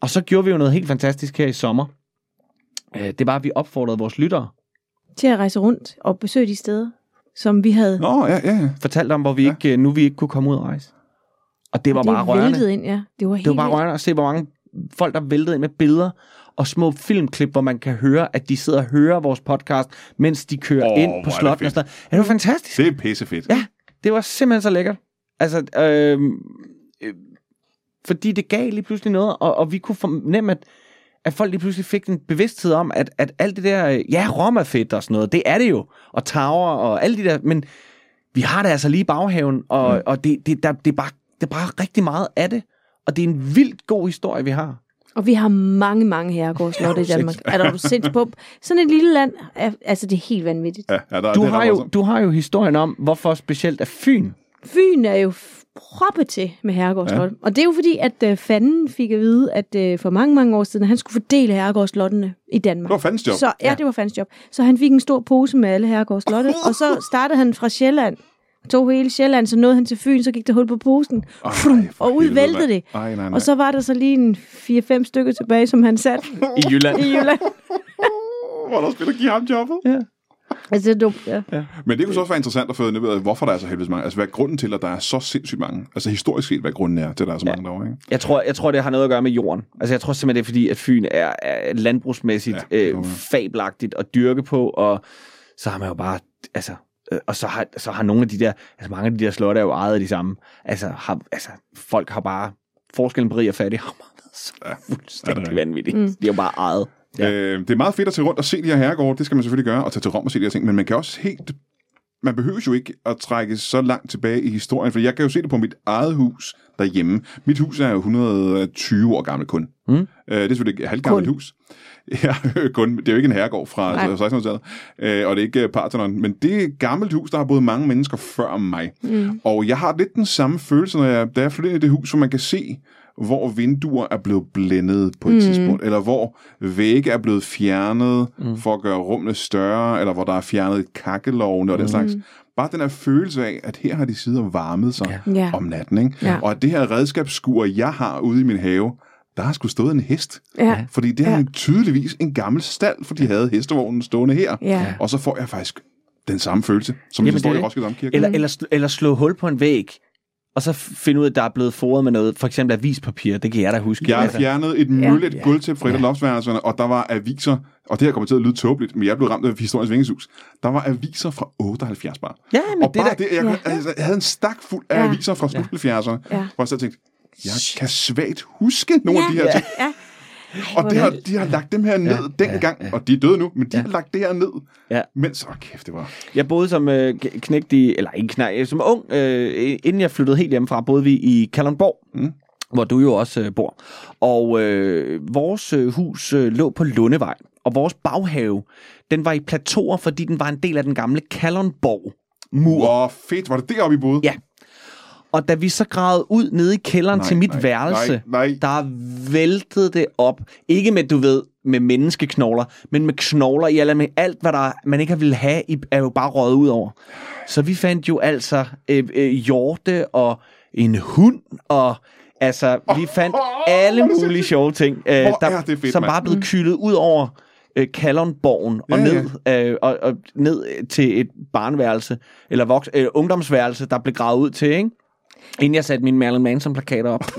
Og så gjorde vi jo noget helt fantastisk her i sommer. Øh, Det var, at vi opfordrede vores lyttere Til at rejse rundt og besøge de steder, som vi havde. Nå, ja, ja, ja. fortalte om, hvor vi ikke, nu vi ikke kunne komme ud og rejse. Og det var det bare rørende. ind, ja. Det var helt Det var bare rørende at se, hvor mange folk, der væltede ind med billeder og små filmklip, hvor man kan høre, at de sidder og hører vores podcast, mens de kører oh, ind på det slotten. Og fedt. sådan. Ja, det var fantastisk. Det er pissefedt. Ja, det var simpelthen så lækkert. Altså, øh, øh, fordi det gav lige pludselig noget, og, og vi kunne fornemme, at, at folk lige pludselig fik en bevidsthed om, at, at alt det der, øh, ja, Rom er fedt og sådan noget, det er det jo, og Tower og alle de der, men vi har det altså lige i baghaven, og, mm. og det, det, der, det, er bare, det er bare rigtig meget af det, og det er en vildt god historie, vi har. Og vi har mange, mange herregårdslotte i Ja, Danmark. Er der du sindssygt på? Sådan et lille land, er, altså det er helt vanvittigt. Ja, ja, der, Du det har, jo, voldsomt. du har jo historien om, hvorfor specielt er Fyn. Fyn er jo proppet til med herregårdslotte. Ja. Og det er jo fordi, at uh, fanden fik at vide, at uh, for mange, mange år siden, at han skulle fordele herregårdslottene i Danmark. Det var fandens job. Så, ja, det var fandens job. Så han fik en stor pose med alle herregårdslotte, og så startede han fra Sjælland. Tog hele Sjælland, så nåede han til Fyn, så gik der hul på posen. Ej, Frum, og ud helvede, væltede mand. det. Ej, nej, nej. Og så var der så lige en 4-5 stykker tilbage, som han satte I Jylland. i Jylland. Hvor der spiller give ham jobbet. Ja. Altså, det er dumt, ja. Men det kunne så også være interessant at få ud af, hvorfor der er så helvedes mange. Altså, hvad er grunden til, at der er så sindssygt mange? Altså, historisk set, hvad grunden er til, at der er så mange derovre, ikke? Jeg tror, jeg tror, det har noget at gøre med jorden. Altså, jeg tror simpelthen, det er fordi, at Fyn er, er landbrugsmæssigt Ja, ja, øh, fabelagtigt at dyrke på, og så har man jo bare, altså, og så har, så har nogle af de der, altså mange af de der slotte er jo ejet af de samme. Altså, har, altså folk har bare, forskellen på rig og fattig har bare været så Ja, fuldstændig rigtigt? vanvittigt. Mm. De har bare ejet. Ja. Ja. Øh, det er meget fedt at tage rundt og se de her herregårde. Det skal man selvfølgelig gøre, og tage til Rom og se de her ting. Men man kan også helt... Man behøver jo ikke at trække så langt tilbage i historien, for jeg kan jo se det på mit eget hus derhjemme. Mit hus er jo 120 år gammelt kun. Mm. Øh, det er selvfølgelig et halvgammelt Kun. hus. Ja, kun. Det er jo ikke en herregård fra Nej. altså, 1600-tallet, øh, og det er ikke øh, Parthenon, men det er et gammelt hus, der har boet mange mennesker før mig. Mm. Og jeg har lidt den samme følelse, når jeg, da jeg flyttede ind i det hus, hvor man kan se, hvor vinduer er blevet blændet på et mm. tidspunkt, eller hvor vægge er blevet fjernet mm. for at gøre rummene større, eller hvor der er fjernet kakkelovne og den slags. Bare den her følelse af, at her har de siddet og varmet sig Ja. Om natten. Ikke? Ja. Og at det her redskabsskur, jeg har ude i min have, der har sgu stået en hest. Ja. Fordi det er Ja. tydeligvis en gammel stald, for de havde hestevognen stående her. Ja. Og så får jeg faktisk den samme følelse, som Jamen, Jamen, står det i. Roskilde Domkirke. Eller, eller, sl- eller slå hul på en væg, og så finde ud af, at der er blevet foret med noget, for eksempel avispapir. Det kan jeg da huske. Jeg har Altså, fjernet et Ja. møllet gulvtæppe fra et af loftsværelserne, og der var aviser, og det her kommer til at lyde tåbeligt, men jeg blev ramt af historiens vingeshus. Der var aviser fra 78 bare. Ja, men og det bare da- det, jeg, Ja. ja. altså, jeg havde en stak fuld af Ja. aviser fra slut 70'erne, Ja. hvor jeg så tænkte, jeg kan svagt huske nogle af de her ting. Ja. Og det har, de har lagt dem her ned ja, dengang, og de er døde nu, men de Ja. har lagt det her ned, Ja. mens, åh kæft, det var... Jeg boede som øh, knægt i, eller ikke knægt, som ung, øh, inden jeg flyttede helt hjemmefra, boede vi i Kalundborg. Mm. hvor du jo også øh, bor. Og øh, vores øh, hus øh, lå på Lundevej, og vores baghave, den var i plateauer, fordi den var en del af den gamle Kalundborg mur. Hvor fedt. Var det deroppe, I boede? Ja. Og da vi så gravede ud nede i kælderen Nej, til mit nej, værelse, nej, nej. der væltede det op. Ikke med, du ved, med menneskeknogler, men med knogler i alt, med alt, hvad der man ikke har ville have, er jo bare røget ud over. Så vi fandt jo altså øh, øh, hjorte og en hund, og altså, vi fandt alle hvor er det mulige sjove ting, øh, der, er fedt, som bare er blevet kylet ud over øh, Kallonborgen og Ja, ned øh, og, og ned til et barneværelse eller voks, øh, ungdomsværelse, der blev gravet ud til, ikke? Inden jeg satte min Marilyn Manson plakater op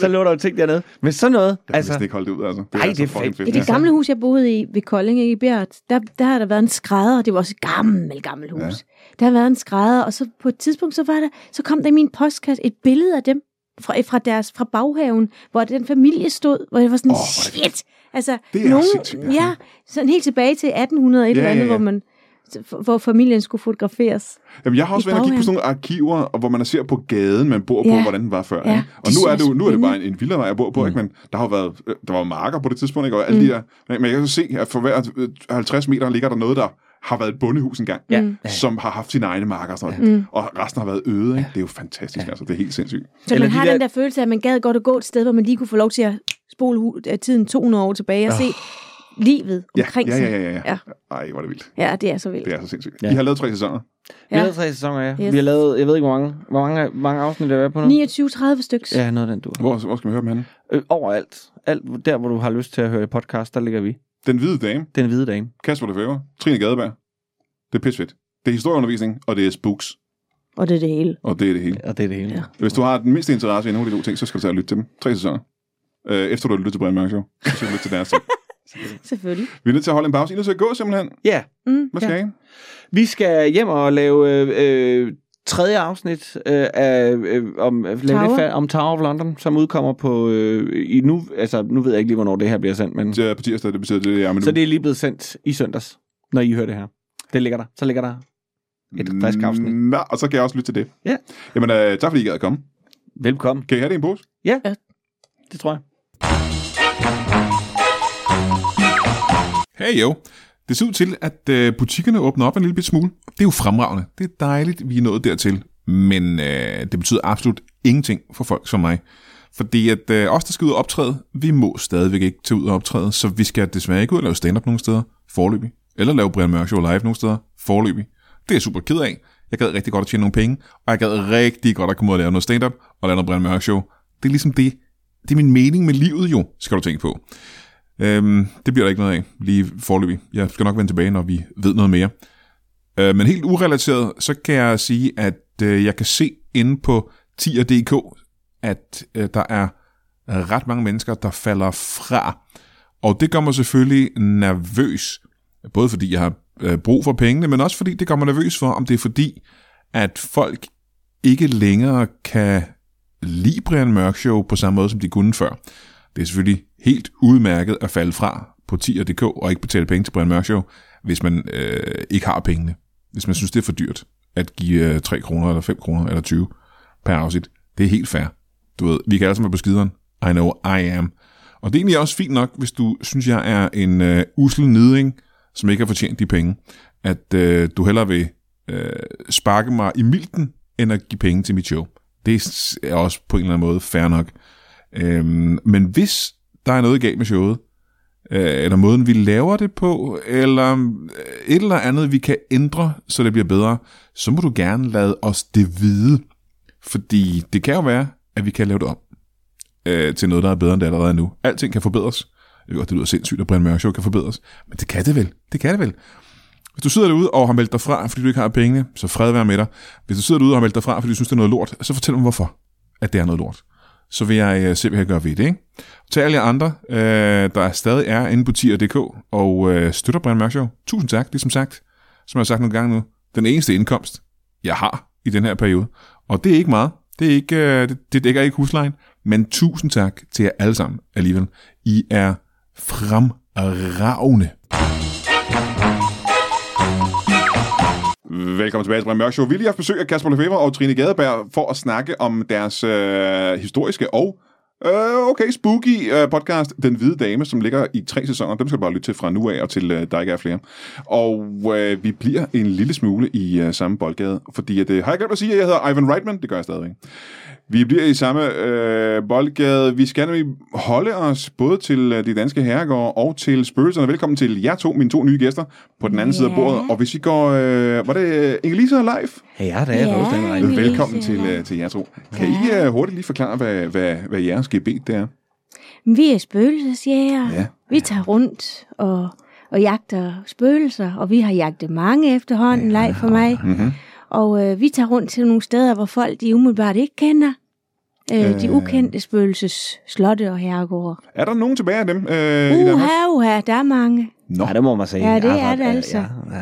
så lå der jo ting dernede. Men sådan noget, Jeg kan altså, altså, ikke holde det ud, altså. Det Ej, er, så det er fedt. I det gamle hus, jeg boede i ved Kolding ikke, i Bjert, der, der har der været en skrædder. Det var også et gammelt, gammelt hus. Ja. Der har været en skrædder, og så på et tidspunkt, så, var der, så kom der i min postkasse et billede af dem fra, fra deres fra baghaven, hvor den familie stod, hvor jeg var sådan, oh, shit. Altså, Det er ja. ja, sådan helt tilbage til 1800 et Ja, eller andet, ja, ja. hvor man hvor familien skulle fotograferes. Jamen, jeg har også været og kigge på sådan nogle arkiver, og hvor man ser på gaden, man bor på, Ja. hvordan den var før. Ja, ikke? Og det nu er, det jo, nu er det bare en, en villavej, jeg bor på, ikke? men der har været, øh, der var marker på det tidspunkt, ikke? og alle mm. de der, men jeg kan så se, at for hver øh, 50 meter ligger der noget, der har været et bondehus engang, Ja. Mm. som har haft sine egne marker, og, sådan noget. Mm. og resten har været øde. Ikke? Det er jo fantastisk, altså. det er helt sindssygt. Så Eller man de har der- den der følelse af, at man gad godt at gå et sted, hvor man lige kunne få lov til at spole øh, tiden 200 år tilbage og se livet Ja, omkring ja, sig. ja, ja, ja. Ja. Ej, hvor er det vildt. Ja, det er så vildt. Det er så sindssygt. Ja. I har lavet tre sæsoner. vi har Ja. lavet tre sæsoner, ja. Yes. Vi har lavet, jeg ved ikke, hvor mange, hvor mange, hvor mange afsnit der er på nu. 29-30 stykker. Ja, noget af den du. Hvor, hvor skal man høre dem henne? Øh, overalt. Alt der, hvor du har lyst til at høre podcast, der ligger vi. Den hvide dame, Den hvide dame. Kasper Lefebvre, Trine Gadeberg. Det er pissefedt. Det er historieundervisning, og det er spooks, Og det er det hele. og det er det hele. Og det er det hele. Ja. Hvis du har den mindste interesse i nogle af de to ting, så skal du tage og lytte til dem. Tre sæsoner. Øh, efter du har lyttet til Brian Mørk Show, så skal du lytte til deres ting. Selvfølgelig. Vi er nødt til at holde en pause. I er nødt til at gå simpelthen. Ja, Mm. Hvad skal Ja. ja. I? vi skal hjem og lave øh, øh, tredje afsnit øh, af øh, om, lave det Tower. fa- om Tower of London, som udkommer på øh, i nu, altså nu ved jeg ikke lige, hvornår det her bliver sendt, men Det er på tirsdag, det betyder det, er men så det er lige blevet sendt i søndags, når I hører det her. Det ligger der. Så ligger der et frisk afsnit. Nå, og så kan jeg også lytte til det. Ja. Jamen, øh, tak fordi I gad at komme. Velkommen. Kan I have det i en pose? Det tror jeg. Hey jo. Det ser ud til, at øh, butikkerne åbner op en lille bit smule. Det er jo fremragende. Det er dejligt, vi er nået dertil. Men øh, det betyder absolut ingenting for folk som mig. Fordi at øh, os, der skal ud og optræde, vi må stadigvæk ikke tage ud og optræde, så vi skal desværre ikke ud og lave stand-up nogen steder, forløbig. Eller lave Brian Mørk Show live nogen steder, forløbig. Det er jeg super ked af. Jeg gad rigtig godt at tjene nogle penge, og jeg gad rigtig godt at komme ud og lave noget stand-up og lave noget Brian Mørk Show. Det er ligesom det. Det er min mening med livet jo, skal du tænke på. Øhm, det bliver der ikke noget af, lige forløbig. Jeg skal nok vende tilbage, når vi ved noget mere. Øh, men helt urelateret, så kan jeg sige, at øh, jeg kan se inde på tier.dk, at øh, der er ret mange mennesker, der falder fra. Og det gør mig selvfølgelig nervøs. Både fordi jeg har øh, brug for pengene, men også fordi det gør mig nervøs for, om det er fordi, at folk ikke længere kan lide Brian Mørk Show på samme måde, som de kunne før. Det er selvfølgelig helt udmærket at falde fra på tier.dk og ikke betale penge til Brian Mørk Show, hvis man øh, ikke har pengene. Hvis man synes, det er for dyrt at give øh, 3 kroner, eller 5 kroner, eller 20 per afsnit. Det er helt fair. Du ved, vi kan alle sammen være på skideren. I know I am. Og det er egentlig også fint nok, hvis du synes, jeg er en øh, usel niding, som ikke har fortjent de penge, at øh, du hellere vil øh, sparke mig i milten, end at give penge til mit show. Det er også på en eller anden måde fair nok. Øhm, men hvis der er noget galt med showet, øh, eller måden vi laver det på, eller øh, et eller andet vi kan ændre, så det bliver bedre, så må du gerne lade os det vide. Fordi det kan jo være, at vi kan lave det om øh, til noget, der er bedre end det allerede er nu. Alting kan forbedres. Jeg ved det lyder sindssygt, at Brian Mørk Show kan forbedres. Men det kan det vel. Det kan det vel. Hvis du sidder derude og har meldt dig fra, fordi du ikke har pengene, så fred være med dig. Hvis du sidder derude og har meldt dig fra, fordi du synes, det er noget lort, så fortæl mig, hvorfor at det er noget lort. Så vil jeg øh, se, hvad jeg gør ved det. Ikke? Til alle jer andre, øh, der stadig er inde på tier.dk og øh, støtter Brian Mørk Show. Tusind tak, det er som sagt, som jeg har sagt nogle gange nu, den eneste indkomst, jeg har i den her periode. Og det er ikke meget. Det, er ikke, øh, det, det dækker ikke huslejen. Men tusind tak til jer alle sammen alligevel. I er fremragende. Velkommen tilbage til Brian Mørk Show. Vi lige haft besøg af Kasper Lefebvre og Trine Gadeberg for at snakke om deres øh, historiske og øh, okay, spooky øh, podcast, Den Hvide Dame, som ligger i tre sæsoner. Dem skal du bare lytte til fra nu af og til øh, der ikke er flere. Og øh, vi bliver en lille smule i øh, samme boldgade, fordi at, øh, har jeg glemt at sige, at jeg hedder Ivan Reitman? Det gør jeg stadigvæk. Vi bliver i samme øh, boldgade. Vi skal nemlig holde os både til øh, de danske herregårde og til spøgelserne. Velkommen til jer to, mine to nye gæster, på den anden side af Ja. bordet. Og hvis I går... Øh, var det Inge-Lise og Leif? Ja, det er Ja. Velkommen til, ja. øh, til jer to. Kan I øh, hurtigt lige forklare, hvad, hvad, hvad jeres gebet det er? Vi er spøgelsesjæger. Ja. Vi tager rundt og, og jagter spøgelser, og vi har jagtet mange efterhånden, leg for mig. Mm-hmm. Og øh, vi tager rundt til nogle steder, hvor folk de umiddelbart ikke kender. Øh, de Øh. ukendte spøgelses slotte og herregårde. Er der nogen tilbage af dem øh, i Danmark? Uha, uha, der er mange. Nå, Ja, det må man sige. Ja, det er det altså.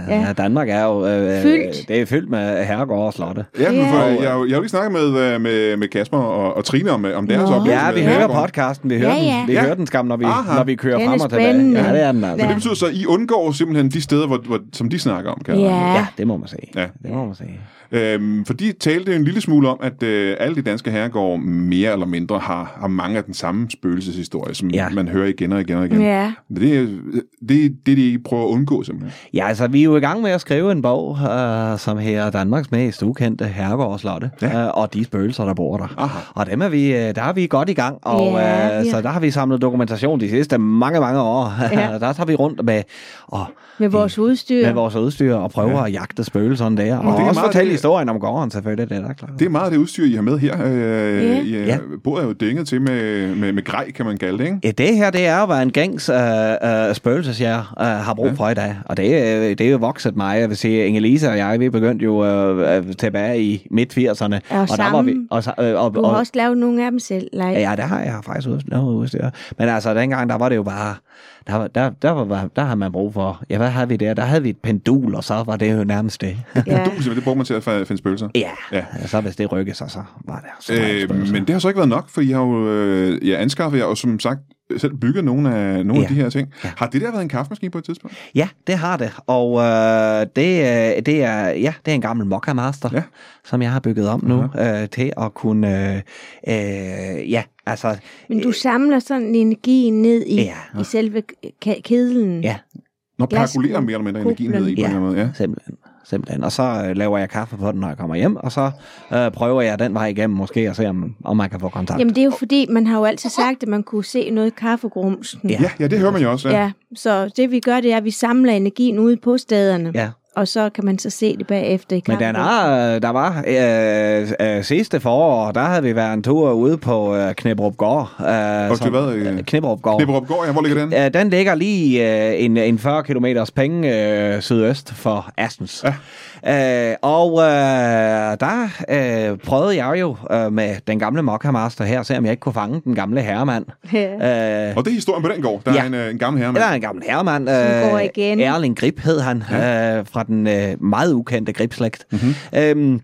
Ja, ja. Danmark er jo øh, Fyldt. Det er fyldt med herregårde og slotte. ja, men Ja. for, jeg, jeg har jo lige snakket med, øh, med, med Kasper og, og Trine om, om deres oplevelse. Ja, vi hører podcasten. Vi hører Ja, ja. den, vi Ja. hører den skam, når vi, Aha. når vi kører frem og tilbage. Ja, det er den altså. Så det betyder så, at I undgår simpelthen de steder, hvor, hvor, som de snakker om, kan. Ja. Ja, det må man sige. Ja. Det må man sige. Øhm, for de talte en lille smule om, at øh, alle de danske herregårde mere eller mindre har, har mange af den samme spøgelseshistorie, som Ja. man hører igen og igen og igen. Ja. Men det, er- det det, de prøver at undgå simpelthen. Ja, altså, vi er jo i gang med at skrive en bog, øh, som her Danmarks mest ukendte herregård og slotte, Ja. øh, og de spøgelser, der bor der. Aha. Og dem er vi, øh, der er vi godt i gang, og Ja, øh, ja. så der har vi samlet dokumentation de sidste mange, mange år. Ja. der tager vi rundt med, og, Med vores udstyr. med vores udstyr og prøver ja. at jagte spøgelserne der. Og, det er og også meget fortælle det- historien om gården selvfølgelig, det er da klart. Det er meget af det udstyr, I har med her. Øh, Ja. I, Ja. Bordet er jo dænget til med, med, med grej, kan man kalde det, ikke? Ja, det her, det er jo, en gængs øh, øh, spøgelsesjæger øh, har brug for i dag. Og det, er- det er jo vokset mig. Jeg vil sige, Inge-Lise og jeg, vi begyndte jo øh, øh, tilbage i midt-80'erne. Og der var vi... sammen. Og, øh, og, Du har og, også lavet nogle af dem selv, Leif. Ja, det har jeg faktisk noget udstyr. Men altså, dengang, der var det jo bare... Der, der, der, var, der havde man brug for... Ja, hvad havde vi der? Der havde vi et pendul, og så var det jo nærmest det. Ja. Du, simpelthen, det bruger man til at finde spøgelser. ja. Ja. ja. Så hvis det rykkede sig, så var det så var det Øh, men det har så ikke været nok, for I har jo øh, ja, anskaffet jer, og som sagt, selv bygget nogle af, nogle af Ja. de her ting. Ja. Har det der været en kaffemaskine på et tidspunkt? Ja, det har det. Og øh, det, øh, det, er, ja, det er en gammel Mokka Master, Ja. som jeg har bygget om nu øh, til at kunne... Øh, øh, ja, altså... Men du samler sådan energien ned i, Ja. i selve kedlen. Ja, Når perkulerer mere eller mindre energien ned i på Ja. en eller anden måde. Ja. simpelthen. Simpelthen. Og så øh, laver jeg kaffe på den, når jeg kommer hjem, og så øh, prøver jeg den vej igennem måske, og se, om, om man kan få kontakt. Jamen det er jo fordi, man har jo altid sagt, at man kunne se noget i kaffegrumsen. Ja. Ja, ja, det hører man jo også. Ja. ja. Så det vi gør, det er, at vi samler energien ude på stederne. Ja. Og så kan man så se det bagefter i Men den kaffegrumsen. er, der var øh, øh, sidste forår, der havde vi været en tur ude på øh, Knebrup Gård. Øh, til hvad? øh? Knebrup Gård. Knipperup Gård, ja, hvor ligger den? Øh, den ligger lige øh, en, en 40 km penge øh, sydøst for Assens. Ja. Øh, og øh, der øh, prøvede jeg jo øh, med den gamle Mokka Master her, se om jeg ikke kunne fange den gamle herremand. Ja. Øh, Og det er historien på den gård. Der Ja. er en, øh, en gammel herremand. der er en gammel herremand. Som går igen. Erling Grip hed han, ja. øh, fra den øh, meget ukendte Gripslægt. Mm-hmm. Øhm,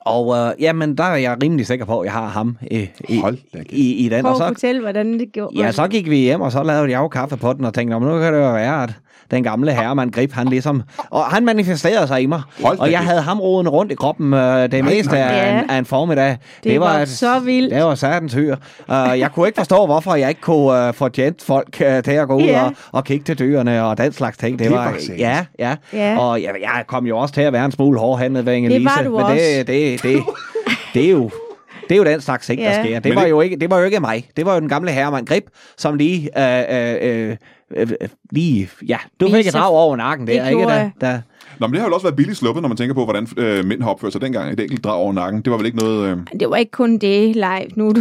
og øh, jamen, der er jeg rimelig sikker på, at jeg har ham i, i, Hold i, i den. Prøv Og at så, fortælle, hvordan det gjorde. Ja, så gik vi hjem, og så lavede jeg jo kaffe på den, og tænkte, "Nå, men nu kan det jo være, at den gamle herremand Grip, han ligesom... Og han manifesterede sig i mig. Hold og jeg kæft. havde ham rodende rundt i kroppen øh, det meste nej. af, en, af en formiddag. Det var så vildt. Det var satans hyr. Uh, jeg kunne ikke forstå, hvorfor jeg ikke kunne uh, få tjent folk uh, til at gå ud Ja. og, og kigge til dyrene og den slags ting. Det, Det var, var ja, ja, Ja. Og jeg, jeg kom jo også til at være en smule hårdhændet ved Inge-Lise. Det var du men også. Det, det, det, det er jo... Det er jo den slags ting, der Ja. sker. Det Men var, det- jo ikke, det var jo ikke mig. Det var jo den gamle herremand Grip, som lige... Øh, øh, øh, øh, lige ja, du fik et drag over nakken der, Det ikke? jeg. da, Nå, men det har jo også været billigt sluppet, når man tænker på, hvordan øh, mænd har opført sig dengang. Et enkelt drag over nakken. Det var vel ikke noget... Øh... Det var ikke kun det live. Nu, du,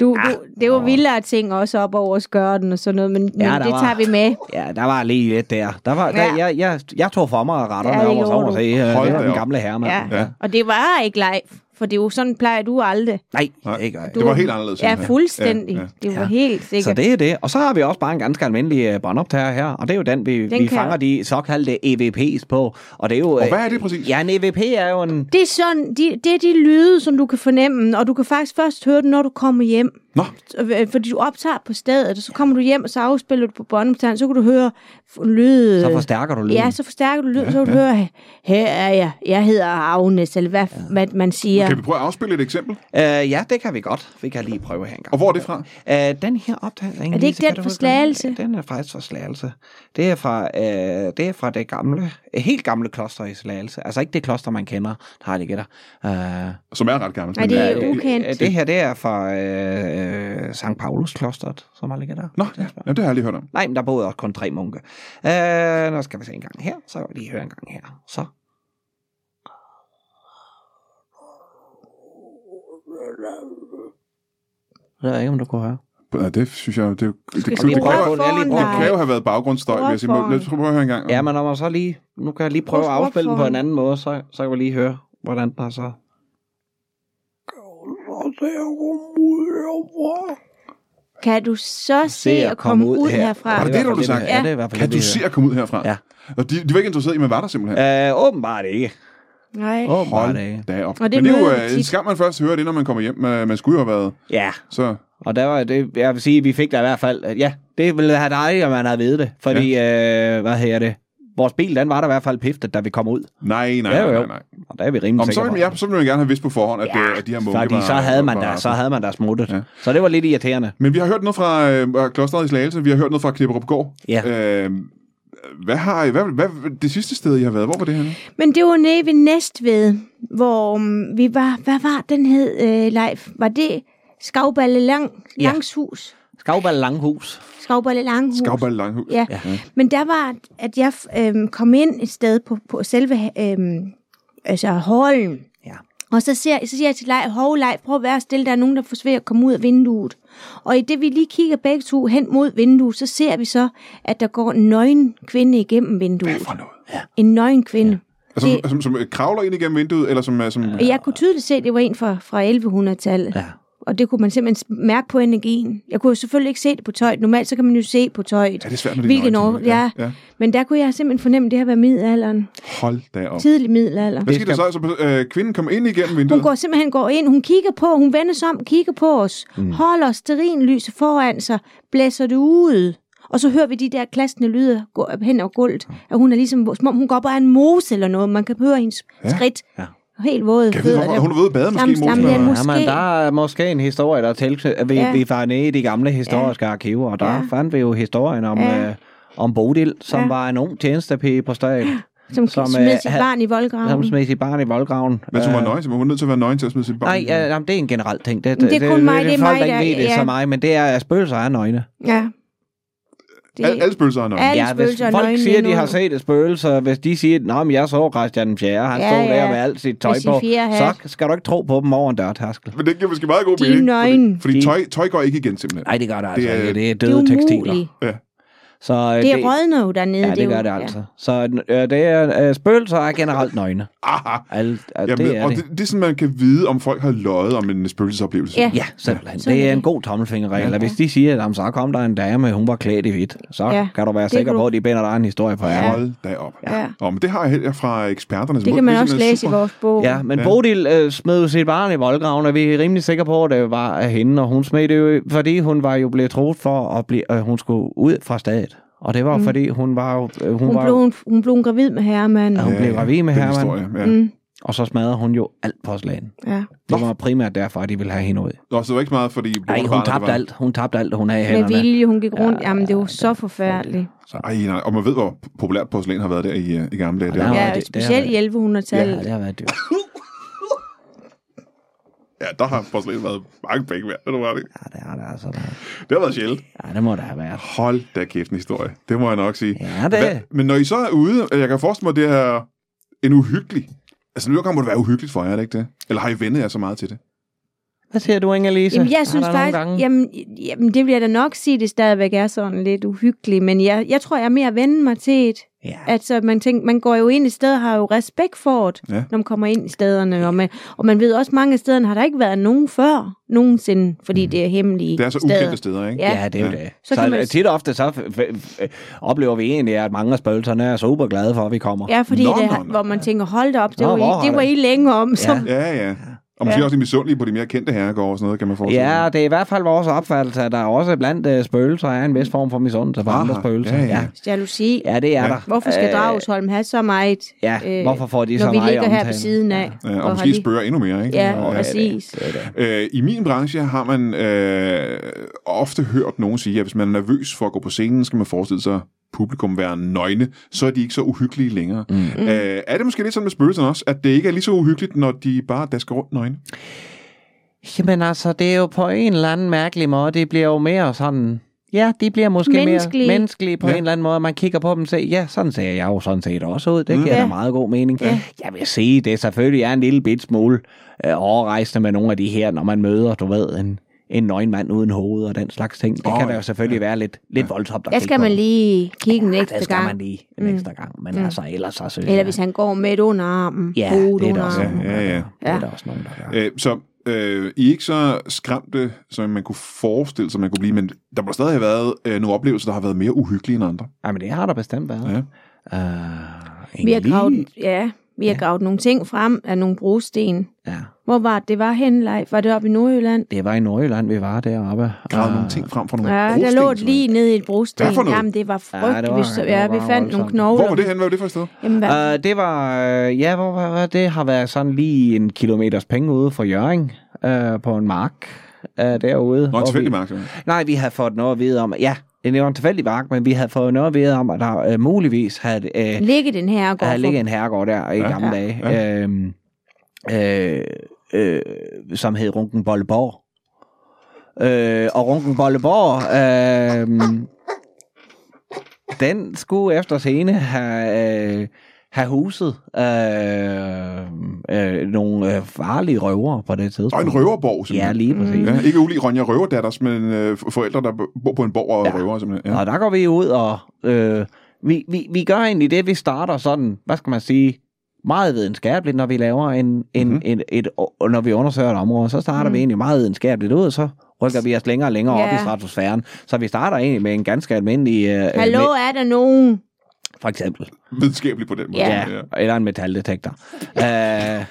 du, Ah, du, det var vildere ting også op over skørten og sådan noget, men, Ja, men der det var- tager vi med. ja, der var lige lidt der. der, var, der Ja. jeg, jeg, jeg tog for mig og retter Ja, over, så du. sige. øh, Det var den gamle herremand. Ja. Ja. Og det var ikke live, for det er jo sådan, plejer du aldrig. Nej, Nej, det gør jeg. det var helt anderledes. Ja, fuldstændig. Ja, ja. Det var Ja. helt Så sikkert. det er det. Og så har vi også bare en ganske almindelig øh, båndoptager her, og det er jo den, vi, Den vi fanger de såkaldte EVP's på. Og det er jo... Og øh, hvad er det præcis? Ja, en EVP er jo en... Det er sådan, de, det er de lyde, som du kan fornemme, og du kan faktisk først høre den, når du kommer hjem. Nå, Fordi du optager på stedet, og så kommer du hjem, og så afspiller du på båndoptageren, så kan du høre f- lyd. Så forstærker du lyden. Ja, så forstærker du lyd, så kan du høre, her er jeg, jeg hedder Agnes, eller hvad, hvad man siger. kan vi prøve at afspille et eksempel? Øh, ja, det kan vi godt. Vi kan lige prøve her engang. Og hvor er det fra? Øh, den her optagelse... Er det ikke den fra Slagelse? Den er faktisk fra Slagelse. Det er fra, øh, det er fra det gamle, helt gamle kloster i Slagelse. Altså ikke det kloster, man kender, der har ligget der. Øh, Som er ret gammelt. Nej, det er øh, ukendt. øh, det her, det er fra øh, øh, St. Paulus klosteret, som har ligget der. Nå, ja, ja, det har jeg lige hørt om. Nej, men der boede også kun tre munke. Øh, nu skal vi se en gang her, så kan vi lige høre en gang her. Så. Jeg ved ikke, om du kunne høre. Ja, det synes jeg, det, det, det, det, skrue det, op det, den, kan jo have været baggrundsstøj, vil jeg sige. Lad os prøve at høre en gang. Ja, men når man så lige, nu kan jeg lige prøve at afspille den på en anden måde, så, så kan vi lige høre, hvordan der så... Kan du så se at komme ud herfra? Var det det, du havde sagt? Ja, det i hvert fald Kan det, du se at komme ud herfra? Ja. Og de, de var ikke interesseret i, man var der simpelthen. Øh, åbenbart ikke. Nej. Åbenbart ikke. da op. Og det Men det er jo øh, en skam, man først hører det, når man kommer hjem. Man, man skulle jo have været... Ja, Så, og der var det, jeg vil sige, vi fik da i hvert fald, at ja, det ville have dejligt, at man havde ved det, fordi, ja. øh, hvad hedder det, vores bil, den var der i hvert fald piftet, da vi kom ud, nej, nej, Ja, nej, jo. nej. nej. og der er vi rimelig Om, så, på. ja, så ville man gerne have vidst på forhånd, at, ja, at de her munke fordi var, så havde man var, der, så havde man der smuttet. Ja. Så det var lidt irriterende. Men vi har hørt noget fra øh, klosteret i Slagelse, vi har hørt noget fra Klipperup Gård. Ja. Øh, hvad har I, hvad, hvad, det sidste sted, I har været, hvor var det henne? Men det var nede ved Næstved, hvor um, vi var, hvad var den hed, øh, Leif? Var det Skavballe Lang, Ja. Langshus? Skavball Langhus. Skavballe Langhus. Skavball Langhus. Ja. ja. Men der var, at jeg øhm, kom ind et sted på, på selve øhm, altså hallen. Ja. Og så, ser, så siger jeg til Leif, hov Leif, prøv at være stille, der er nogen, der forsøger at komme ud af vinduet. Og i det vi lige kigger begge to hen mod vinduet, så ser vi så, at der går en nøgen kvinde igennem vinduet. Hvad for noget? Ja. En nøgen kvinde. Altså, Det- som, som, som kravler ind igennem vinduet, eller som... som jeg kunne tydeligt se, at det var en fra, fra 1100-tallet. Ja. Og det kunne man simpelthen mærke på energien. Jeg kunne jo selvfølgelig ikke se det på tøjet. Normalt så kan man jo se på tøjet. Ja, det er svært, når det er Hvilken år, ja. Ja, ja. Men der kunne jeg simpelthen fornemme, at det her var middelalderen. Hold da op. Tidlig middelalder. Hvad skete der så? Altså, øh, kvinden kom ind igennem vinduet. Hun går simpelthen går ind, hun kigger på, hun vender sig om, kigger på os, mm. holder sterinlyset foran sig, blæser det ud. Og så hører vi de der klaskende lyde gå hen over gulvet. At hun er ligesom, som om hun går op ad en mose eller noget. Man kan høre hendes ja. skridt. Ja. Helt våde. Kan fødder hun er ude at bade, måske? Mosen, ja, måske. Jamen, der er måske en historie, der er tilknyttet. Vi, Ja. vi var nede i de gamle historiske ja. arkiver, og der Ja. fandt vi jo historien om, Ja. øh, om Bodil, som Ja. var en ung tjenestepige på stedet, Som, som, som smed øh, sit havde- barn i voldgraven. som smed sit barn i voldgraven. Men hun var Øh, nøgen, så hun var nødt til at være nøgen til at smide sit barn. Nej, ja, jamen, det er en generel ting. Det, Men det er kun mig, det er folk, mig, der ikke ved det ja. så mig, men det er, at spøgelser er nøgne. Ja. Det, Al, alle spøgelser er nøgen. Alle Ja, hvis spøgelser folk nøgne siger, at de har set et spøgelse, hvis de siger, at jeg så Christian den 4., han Ja, stod ja. der med alt sit tøj på, så skal du ikke tro på dem over en dørtærskel. Men det giver måske meget god De er mening. nøgne. Fordi, fordi De- tøj, tøj går ikke igen, simpelthen. Nej, det gør det altså Det er- ikke. Det er det er døde tekstiler. Ja. Så, øh, Det er rådne jo dernede. Ja, det er gør jo- det altså. Så øh, det er, øh, spøgelser er generelt nøgne. Aha. Alt, øh, Jamen, det er og det. det, det er sådan, man kan vide, om folk har løjet om en spøgelsesoplevelse. Ja. Ja, simpelthen. Sådan Det er en det. god tommelfingerregel. Hvis de siger, at så kom der en dame, hun var klædt i hvidt, så Ja, kan du være det sikker du- på, at de binder dig en historie på Ja. ja. Hold da op. Ja. Men det har jeg helt fra eksperterne. Det kan man også læse i super. vores bog. Ja, men Ja. ja. Bodil øh, smed jo sit barn i voldgraven, og vi er rimelig sikre på, at det var af hende, og hun smed det jo, fordi hun var jo blevet troet for, at blive, øh, hun skulle ud fra stedet. Og det var mm. fordi, hun var jo... Øh, hun, Hun, var blev, hun, hun blev gravid med herremanden. Ja, hun blev gravid med den Herman. historie, ja. Mm, og så smadrede hun jo alt på slagen. ja. Det var primært derfor, at de ville have hende ud. Nå, så det var ikke så meget, fordi... Nej, hun tabte var- alt. Hun tabte alt, hun havde i Med hænderne. vilje, hun gik rundt. Ja, Jamen, det var ja, så det- forfærdeligt. Ej, nej, og man ved, hvor populært porcelæn har været der i, øh, i gamle dage. Ja, Der. der Ja, det- det specielt i 1100-tallet. Ja, det har været dyrt. Ja, der har porcelæn været mange penge værd. Det, var det. Ja, det har det altså. Der. det har været sjældent. Ja, det må det have været. Hold da kæft en historie. Det må jeg nok sige. Ja, det- Hvad, men når I så er ude, jeg kan forestille mig, det er en uhyggelig... Altså, gange må det være uhyggeligt for jer, er det ikke det? Eller har I vendet jer så meget til det? Hvad siger du, Inge-Lise? Jamen, jeg synes faktisk, gange- jamen, jamen, det vil jeg da nok sige, det stadigvæk er sådan lidt uhyggeligt, men jeg, jeg tror, jeg er mere vende mig til et. Ja. Altså, man, tænker, man går jo ind i steder, har jo respekt for det, Ja. ja. når man kommer ind i stederne, og man, og man ved også, mange af stederne har der ikke været nogen før, nogensinde, fordi det er hemmelige Mm. Det er så steder. ukendte steder, ikke? Ja. Ja, det er Ja. det. Så Så, man- tit og ofte så f- f- f- oplever vi egentlig, at mange af spøgelserne er super glade for, at vi kommer. Ja, fordi Nå, det, nå, nå. hvor man tænker, hold da op, det, Nå, var, I, det var I længe om. Som, Ja, ja. Og måske også lidt misundelige på de mere kendte herregårde og sådan noget, kan man forestille Ja, det er i hvert fald vores opfattelse, at der også blandt uh, spøgelser er en vis form for misundelse for Aha, andre spøgelser. ja, ja. Jalousi. ja, det er Ja. der. Hvorfor skal Øh, Dragsholm have så meget? Ja, hvorfor får de når så vi meget ligger her ved omtale? siden af? Ja, og har måske lige- spørger endnu mere, ikke? Ja, Og, præcis. Det er det. Øh, I min branche har man øh, ofte hørt nogen sige, at hvis man er nervøs for at gå på scenen, skal man forestille sig publikum være nøgne, så er de ikke så uhyggelige længere. Mm. Øh, er det måske lidt sådan med spøgelserne også, at det ikke er lige så uhyggeligt, når de bare dasker rundt nøgne? Jamen altså, det er jo på en eller anden mærkelig måde, det bliver jo mere sådan... Ja, de bliver måske Menneskelige. mere menneskelige på Ja. en eller anden måde. Man kigger på dem og siger, ja, sådan ser jeg jo sådan set også ud. Det Mm. giver Ja. da meget god mening. Ja. Jeg vil sige, det selvfølgelig er en lille bit smule øh, overrejsende med nogle af de her, når man møder, du ved, en, en nøgen mand uden hoved og den slags ting. Det oh, kan da ja. jo selvfølgelig være lidt, lidt voldsomt at Der skal man lige kigge en Ja, ekstra det skal gang. man lige en Mm. ekstra gang. Men altså, ellers så synes Eller hvis han går med under armen. Ja, det er under der også armen. nogen, Ja, der ja. gør. Det er Ja. der også nogen, der gør. Øh, så øh, I er ikke så skræmte, som man kunne forestille sig, man kunne blive, men der må stadig have været øh, nogle oplevelser, der har været mere uhyggelige end andre. Jamen, det har der bestemt været. Ja. Uh, Vi har gravet, ja, vi har gravet nogle ting frem af nogle brosten. Ja, Hvor var det? Det var hen, Leif? Var det oppe i Nordjylland? det var i Nordjylland, vi var deroppe. Gravet Ah, nogle ting frem fra nogle Ja, der brosten, lå et simpelthen. lige nede i et brosten. Hvad for noget? Jamen, det var Ja, det var- frygteligt. Ja, det ja, vi fandt nogle knogler. Hvor var det hen? Hvad var det for et sted? Jamen, hvad? Uh, det var, øh, ja, hvor var det? Det har været sådan lige en kilometers penge ude for Jøring, uh, på en mark uh, derude. Nå, en tilfældig mark. Nej, vi havde fået noget at vide om, ja, det var en tilfældig mark, men vi havde fået noget vide om, at der uh, muligvis havde, uh, Ligge den her går havde ligget en herregård der i Ja. gamle Ja. dage, Ja. øhm, øh, øh, som hed Runkenbolleborg. Øh, og Runkenbolleborg, øh, den skulle efter scene have, øh, have huset øh, øh, nogle øh, farlige røvere på det tidspunkt. Og en røverborg, Ja, simpelthen. lige præcis. Ja, ikke ulig Ronja Røverdatters, men øh, forældre, der bor på en borg og Ja. røver, simpelthen. Ja. Og der går vi ud og... Øh, vi, vi, vi gør egentlig det, vi starter sådan, hvad skal man sige, meget videnskabeligt, når vi laver en, en, Mhm. mm-hmm. et, et, et, når vi undersøger et område, så starter mm. vi egentlig meget videnskabeligt ud, og så rykker vi os længere og længere Ja. op i stratosfæren. Så vi starter egentlig med en ganske almindelig... Øh, Hallo, med, er der nogen? For eksempel. Videnskabeligt på den måde. Ja. Ja, eller en metaldetektor. øh,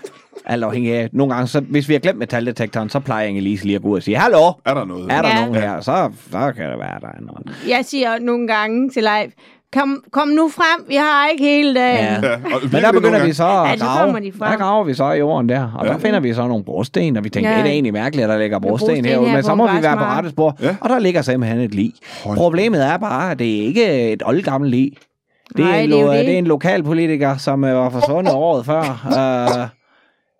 alt afhængig af. Nogle gange, så, hvis vi har glemt metaldetektoren, så plejer Inge-Lise lige at gå ud og sige, Hallo, Er der noget? er der Ja. nogen her? Så, så kan det være, der er noget. Jeg siger nogle gange til Leif, kom, kom nu frem, vi har ikke hele dagen. Ja. Ja, og Men der begynder vi så at Ja, grave. de frem. Der graver vi så i jorden der, og Ja. der finder vi så nogle brosten, og vi tænker, Ja. det er egentlig mærkeligt, at der ligger brosten brosten herude, her men så må vi være på rette spor, Ja. og der ligger simpelthen et lig. Hold Problemet er bare, at det er ikke et oldgammelt lig. Det er, Nej, en, det er jo lo- det. det er en lokalpolitiker, som øh, var forsvundet året før, øh,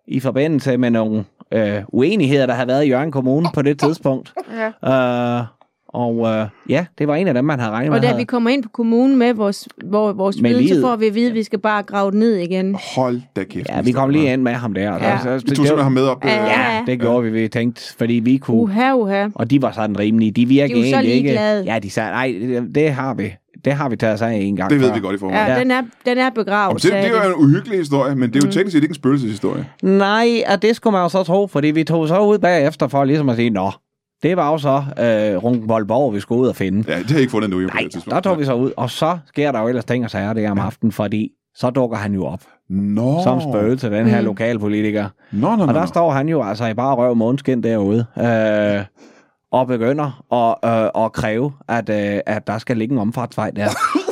i forbindelse med nogle øh, uenigheder, der havde været i Jørgen Kommune på det tidspunkt. Ja. Øh, og øh, ja, det var en af dem, man havde regnet Og med. da havde- vi kommer ind på kommunen med vores, hvor, vores Med viden, så får vi at vide, at vi skal bare grave den ned igen. Hold da kæft. Ja, vi kom lige ind med ham der. og Ja. så- Vi det- tog simpelthen ham med op. Ja. Ja, det gjorde vi. Vi tænkte, fordi vi kunne... Uha, uha. Og de var sådan rimelige. De virkede De var så egentlig ikke... Ja, de sagde, nej, det, det har vi. Det har vi taget os af en gang Det ved før. vi godt i forvejen. Ja, Ja. den er, den er begravet. Og det, det er jo en uhyggelig historie, men det er jo teknisk set ikke en spøgelseshistorie. Nej, og det skulle man jo så tro, fordi vi tog så ud bagefter for ligesom at sige, nå, det var jo så øh, Runkenvoldborg, vi skulle ud og finde. Ja, det har ikke fundet endnu jo på Nej, det der tog vi så ud, og så sker der jo ellers ting og sager der om aftenen, fordi så dukker han jo op Nå. som spøgelse, den her Mm. lokalpolitiker. Nå, nå, nå. Og der nå. står han jo altså i bare røv måneskin derude, øh, og begynder at, øh, at kræve, at, øh, at der skal ligge en omfartsvej der.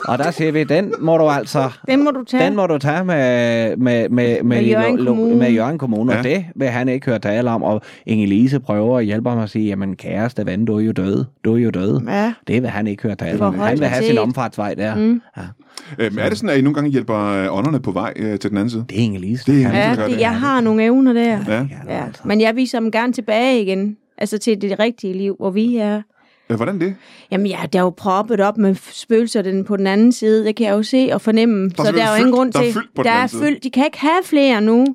og der siger vi, den må du altså... Den må du tage. Den må du tage med, med, med, med, Hjørring lo- lo- Kommune. med Jørgen Kommune, Ja. og det vil han ikke høre tale om. Og Inge-Lise prøver at hjælpe ham at sige, jamen kæreste ven, du er jo død. Du er jo død. Ja. Det vil han ikke høre tale om. Han vil have sin omfartsvej der. Mm. Ja. Øhm, er det sådan, at I nogle gange hjælper øh, ånderne på vej øh, til den anden side? Det er Inge-Lise. Det er Inge-Lise, Ja, det, jeg har nogle evner der. Ja. Ja, Ja. Men jeg viser dem gerne tilbage igen. Altså til det rigtige liv, hvor vi er. Øh, hvordan det? Jamen ja, der er jo proppet op med spøgelser den på den anden side. Det kan jeg jo se og fornemme. så der er jo simpelthen ingen fyldt- grund der er til... fyldt på den der er fyldt. De kan ikke have flere nu.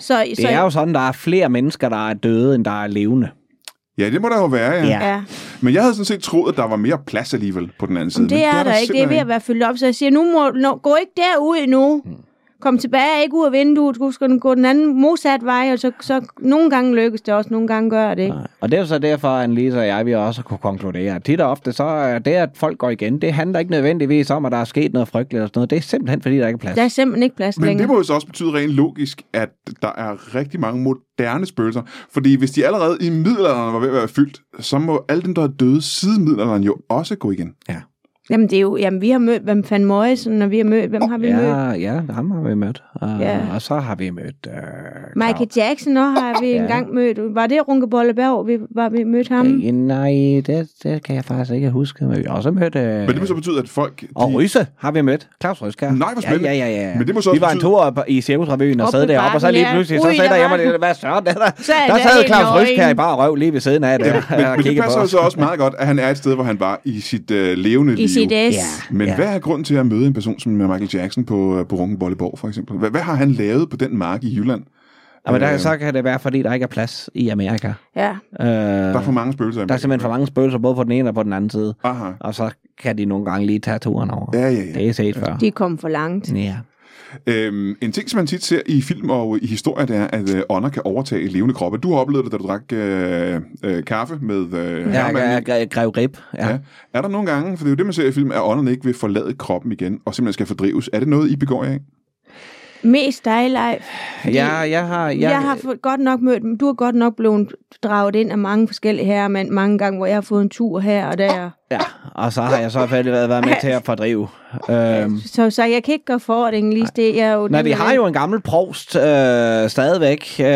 Så, Det så, er jo sådan, der er flere mennesker, der er døde, end der er levende. Ja, det må der jo være, ja. Ja. Ja, Men jeg havde sådan set troet, at der var mere plads alligevel på den anden side. men det Men er der ikke. Det er ved at være fyldt op. Så jeg siger, nu må, nå, gå ikke derud nu. Kom tilbage, ikke ud af vinduet, du skal gå den anden modsat vej, og så, så nogle gange lykkes det også, nogle gange gør det ikke. Nej. Og det er så derfor, at Lisa og jeg vi også kunne konkludere, at tit og ofte, så er det, at folk går igen, det handler ikke nødvendigvis om, at der er sket noget frygteligt og sådan noget. Det er simpelthen, fordi der ikke er plads. Der er simpelthen ikke plads Men længere. det må jo så også betyde rent logisk, at der er rigtig mange moderne spøgelser. Fordi hvis de allerede i middelalderen var ved at være fyldt, så må alle dem, der er døde siden middelalderen, jo også gå igen. Ja. Jamen, det er jo, jamen, vi har mødt, hvem fandt Morrison, og vi har mødt, hvem har vi mødt? Ja, ja, ham har vi mødt. Uh, Ja. Og så har vi mødt... Uh, Michael Jackson også har vi Ja. engang mødt. Var det Runke Bolleberg, vi, var vi mødt ham? Øh, nej, det, det kan jeg faktisk ikke huske. Men vi har også mødt... Uh, Men det må så betyde, at folk... De... og Ryse har vi mødt. Claus Ryskær. Nej, hvor spændende. Ja, ja, ja, ja. Men det må så vi var en tur op i Cirkusrevyen og sad deroppe, og så lige ja. pludselig, så sætter der jeg var hvad søren, der, der, Så er der der sad Claus. Ryskær i bare røv lige ved siden af det. Men, men, og men det passer så også meget godt, at han er et sted, hvor han var i sit levende I liv. sit S. Ja. Men ja. hvad er grunden til at møde en person som Michael Jackson på, øh, på Runkenbolleborg, for eksempel? Hvad, hvad har han lavet på den mark i Jylland? Ja, men der, Øh, så kan det være, fordi der ikke er plads i Amerika. Ja. Øh, Der er for mange spøgelser. der er simpelthen for mange spøgelser, både på den ene og på den anden side. Aha. Og så kan de nogle gange lige tage turen over. Ja, ja, ja. Det er set før. De kom for langt. Ja. Øhm, en ting, som man tit ser i film og i historier, det er, at øh, ånder kan overtage levende kroppe. Du har oplevet det, da du drak øh, øh, kaffe med øh, Ja, jeg, jeg, grev Rib. Ja. Ja. Er der nogle gange, for det er jo det, man ser i film, at ånderne ikke vil forlade kroppen igen, og simpelthen skal fordrives. Er det noget, I begår jer af? Mest dig, Leif. Ja, jeg har... Jeg, Jeg, har fået godt nok mødt dem. Du har godt nok blevet draget ind af mange forskellige herrer, men mange gange, hvor jeg har fået en tur her og der. Ja, og så har jeg så faktisk været, været med til at fordrive. Øhm, Så, så jeg kan ikke gøre forordningen lige det. Jeg er jo Nej, vi har jo en gammel provst øh, stadigvæk øh,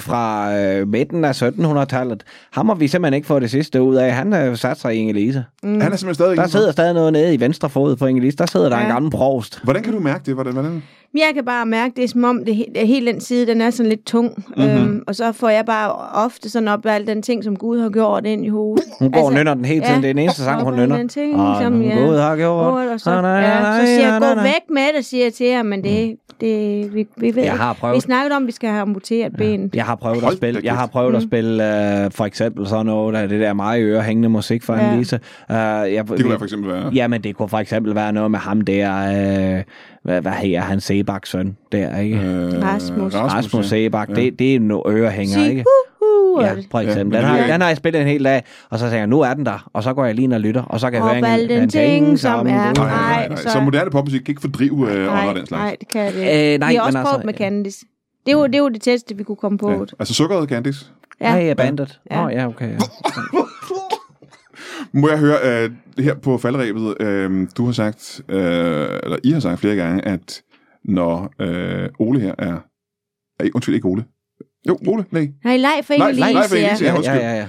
fra øh, midten af 1700-tallet. Ham har vi simpelthen ikke fået det sidste ud af. Han har sat sig i Ingelise. Mm. Han er simpelthen stadig Der sidder stadig noget nede i venstre fod på Ingelise. Der sidder der Ja. en gammel provst. Hvordan kan du mærke det? Hvordan, hvordan? Jeg kan bare mærke, det er som om, det, det hele den side, den er sådan lidt tung. Mhm. Mm-hmm. Øhm, og så får jeg bare ofte sådan op al den ting, som Gud har gjort ind i hovedet. Hun går og nynner den hele tiden. Det er den eneste sang, hun nynner. Ting, Og som, ja. Gud har gjort. Og så, Ah, nej, ja, nej, så siger jeg, gå væk med det, siger jeg til ham, men det, det vi, vi ved Jeg har prøvet. Vi snakkede om, at vi skal have amputeret ben. Jeg har prøvet Hold at spille, jeg har prøvet at spille øh, for eksempel sådan noget af det der meget i øre hængende musik for Ja. Annelise. Uh, jeg, Det kunne for eksempel være... Ja, men det kunne for eksempel være noget med ham der, øh, hvad, hvad hedder han, Sebaks søn der, ikke? Øh, Rasmus. Rasmus Sebak, ja. det, det er en ørehænger, Sig ikke? Ja, for eksempel. Ja, den, har, det- den har jeg spillet en hel dag, og så tænker jeg, nu er den der, og så går jeg lige ind og lytter, og så kan jeg høre alle den ting, som er- Nej, nej, Nej, nej. så- Så moderne popmusik kan ikke fordrive øh, og den slags. nej, det kan det Øh, ikke. nej, vi har også altså, prøvet med ja. Candice. Det var, det var det tætteste, vi kunne komme på. Ja. Altså sukkeret Candice. Ja, ja bandet. Åh, Ja. oh, ja, okay. Ja. Må jeg høre, øh, her på faldrebet, øh, du har sagt, øh, eller I har sagt flere gange, at når øh, Ole her er... Ej, undskyld, ikke Ole. Jo, Ole, nej. Nej, Leif for Nej, Inge Leif Lise, Inge-Lise, ja, ja, ja.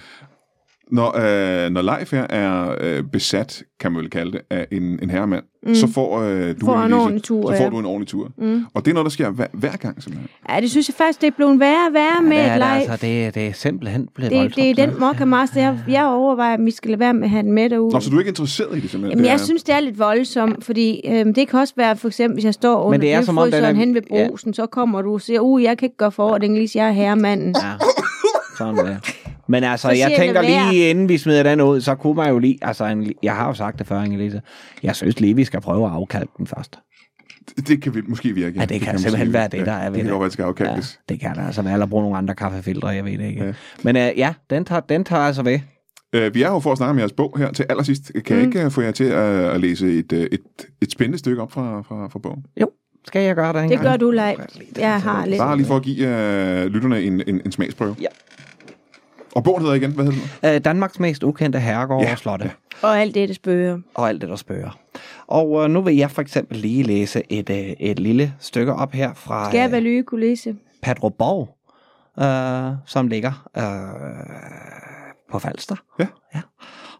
Når, øh, når Leif her er øh, besat, kan man vel kalde det, af en, en herremand, mm. Så får øh, du Får en Inge-Lise, ordentlig tur, Så får ja. du en ordentlig tur. Mm. Og det er noget, der sker hver, hver gang, simpelthen. Ja, det synes jeg faktisk, det er blevet værre og værre med det, et er, det, Leif. altså, det, det er simpelthen blevet Det, voldsomt. det er den mokka master, jeg, jeg overvejer, om vi skal lade være med at have den med derude. Nå, så du er ikke interesseret i det, simpelthen? Jamen, det jeg er, synes, det er lidt voldsomt, fordi øhm, det kan også være, for eksempel, hvis jeg står under det er som om, den er- hen ved brusen, så kommer du og siger, uh, jeg kan ikke gøre for, at Engelise, jeg er herremanden. Ja, sådan der. Men altså, Så jeg tænker lige, inden vi smider den ud, så kunne man jo lige, altså, en, jeg har jo sagt det før, Inge-Lise, jeg synes lige, vi skal prøve at afkalde den først. det, det kan vi måske virke. Ja, det kan måske simpelthen virke. være det, der er ved det. kan det. det skal Ja, afkalkes. det kan der altså være, eller bruge nogle andre kaffefiltre, jeg ved det ikke. Ja. Ja. Men uh, ja, den tager, den tager altså ved. Ja. Øh, vi er jo for at snakke om jeres bog her til allersidst. Kan jeg ikke øh, få jer til at, at læse et, et, et spændende stykke op fra, fra, fra bogen? Jo, skal jeg gøre det en Det gang? gør du, Leif. Jeg har lidt. Bare lige for at give øh, lytterne en, en, en smagsprøve. Ja. Og bogen hedder igen, hvad hedder den? Uh, Danmarks mest ukendte herregård Ja, og slotte. ja. Og alt det, det spørger. og alt det, der spørger. Og uh, nu vil jeg for eksempel lige læse et, uh, et lille stykke op her fra Skal jeg uh, være lyge kulisse? Padruborg, uh, som ligger uh, på Falster. Ja. ja.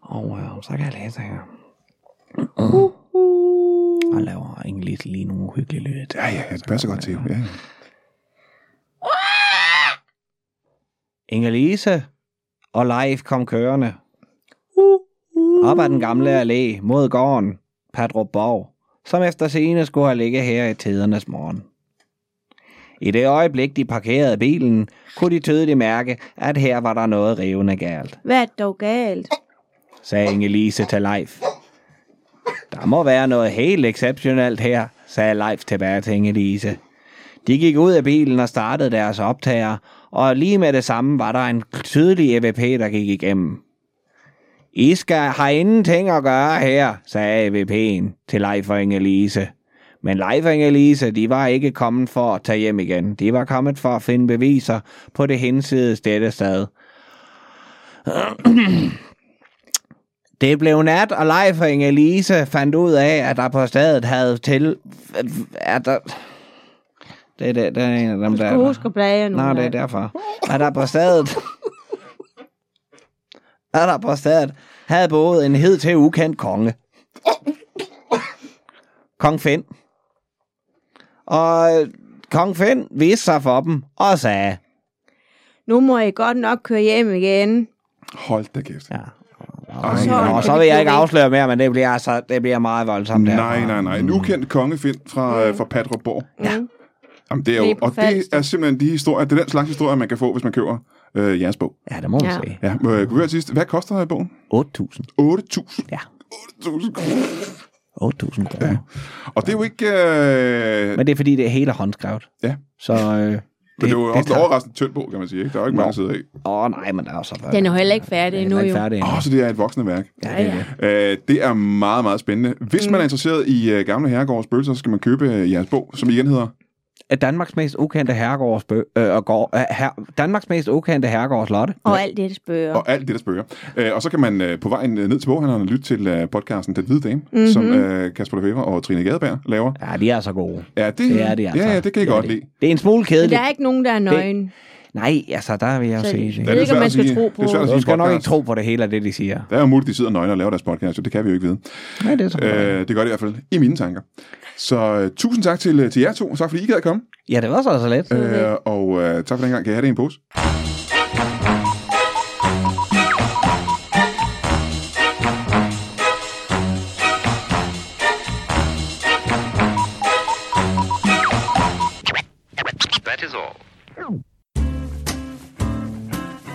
Og uh, så kan jeg læse her. Og laver egentlig lige nogle hyggelige lyde. Ja, ja, ja, det passer godt til. Ja, ja. Inge-Lise og Leif kom kørende. Op ad den gamle allé mod gården Padruborg, som efter scene skulle have ligget her i tidernes morgen. I det øjeblik, de parkerede bilen, kunne de tydeligt mærke, at her var der noget rivende galt, Hvad er dog galt? sagde Inge-Lise til Leif. Der må være noget helt exceptionelt her, sagde Leif tilbage til Inge-Lise. De gik ud af bilen og startede deres optager, og lige med det samme var der en tydelig EVP, der gik igennem. I skal have ingenting at gøre her, sagde EVP'en til Leif og Inge-Lise. Men Leif og Inge-Lise, de var ikke kommet for at tage hjem igen. De var kommet for at finde beviser på det hinsides dette sted. Det blev nat, og Leif og Inge-Lise fandt ud af, at der på stedet havde til... At der... Det er, det, det er en af dem, Du der... skal huske at blage nu. Nå, det er derfor. At der på stedet... At der på stedet havde boet en hed til ukendt konge. Kong Finn. Og øh, Kong Finn viste sig for dem og sagde... Nu må I godt nok køre hjem igen. Hold da kæft. Ja. Ej, så- nej. Og så vil jeg ikke afsløre mere, men det bliver, altså, det bliver meget voldsomt. Nej, nej, nej. En ukendt kongefind fra, øh, fra Patrupborg. Ja. Jamen, det er jo, Det er og det er simpelthen de historier, det er den slags historier, man kan få, hvis man køber øh, jeres bog. Ja, det må man Ja. sige. Ja, må jeg kunne høre sidst, hvad koster bogen? 8.000. 8.000. Ja. 8.000 kroner. 8.000 kroner. Og det er jo ikke... Øh, Men det er fordi, det er hele håndskrevet. Ja. Så øh, det, det, det er jo også en overraskende tynd bog, kan man sige. Ikke? Der er jo ikke mange sider af. Åh, nej, men der er også... Den er jo heller ikke færdig endnu, er jo. færdig endnu. Åh, så det er et voksende værk. Ja, det er det. Øh, det er meget, meget spændende. Hvis man er interesseret i uh, gamle herregårds spøgelser, så skal man købe uh, jeres bog, som igen hedder... Er Danmarks mest ukendte herregårds bø- øh, og gård, øh, her, Danmarks mest ukendte herregårds lotte. Og alt det, spørger. Og alt det, der spøger. Øh, og så kan man øh, på vejen øh, ned til boghandleren lytte til øh, podcasten Den Hvide Dame, mm-hmm. som øh, Kasper Lefebvre og Trine Gadeberg laver. Ja, de er så gode. Ja, det, Det er de altså. Ja, ja, det kan jeg er godt de. lide. Det er en smule Men kedeligt. der er ikke nogen, der er nøgen. Nej, altså, der vil jeg jo Så sige. jeg det. ved ikke, om man skal sige. tro på. Det er Du skal nok ikke tro på det hele af det, de siger. Det er jo muligt, de sidder nøgne og laver deres podcast, så det kan vi jo ikke vide. Nej, det er så Øh, det gør det i hvert fald i mine tanker. Så øh, tusind tak til, til jer to, og tak fordi I gad komme. Ja, det var så altså let. Øh, og øh, tak for den gang. Kan jeg have det i en pose?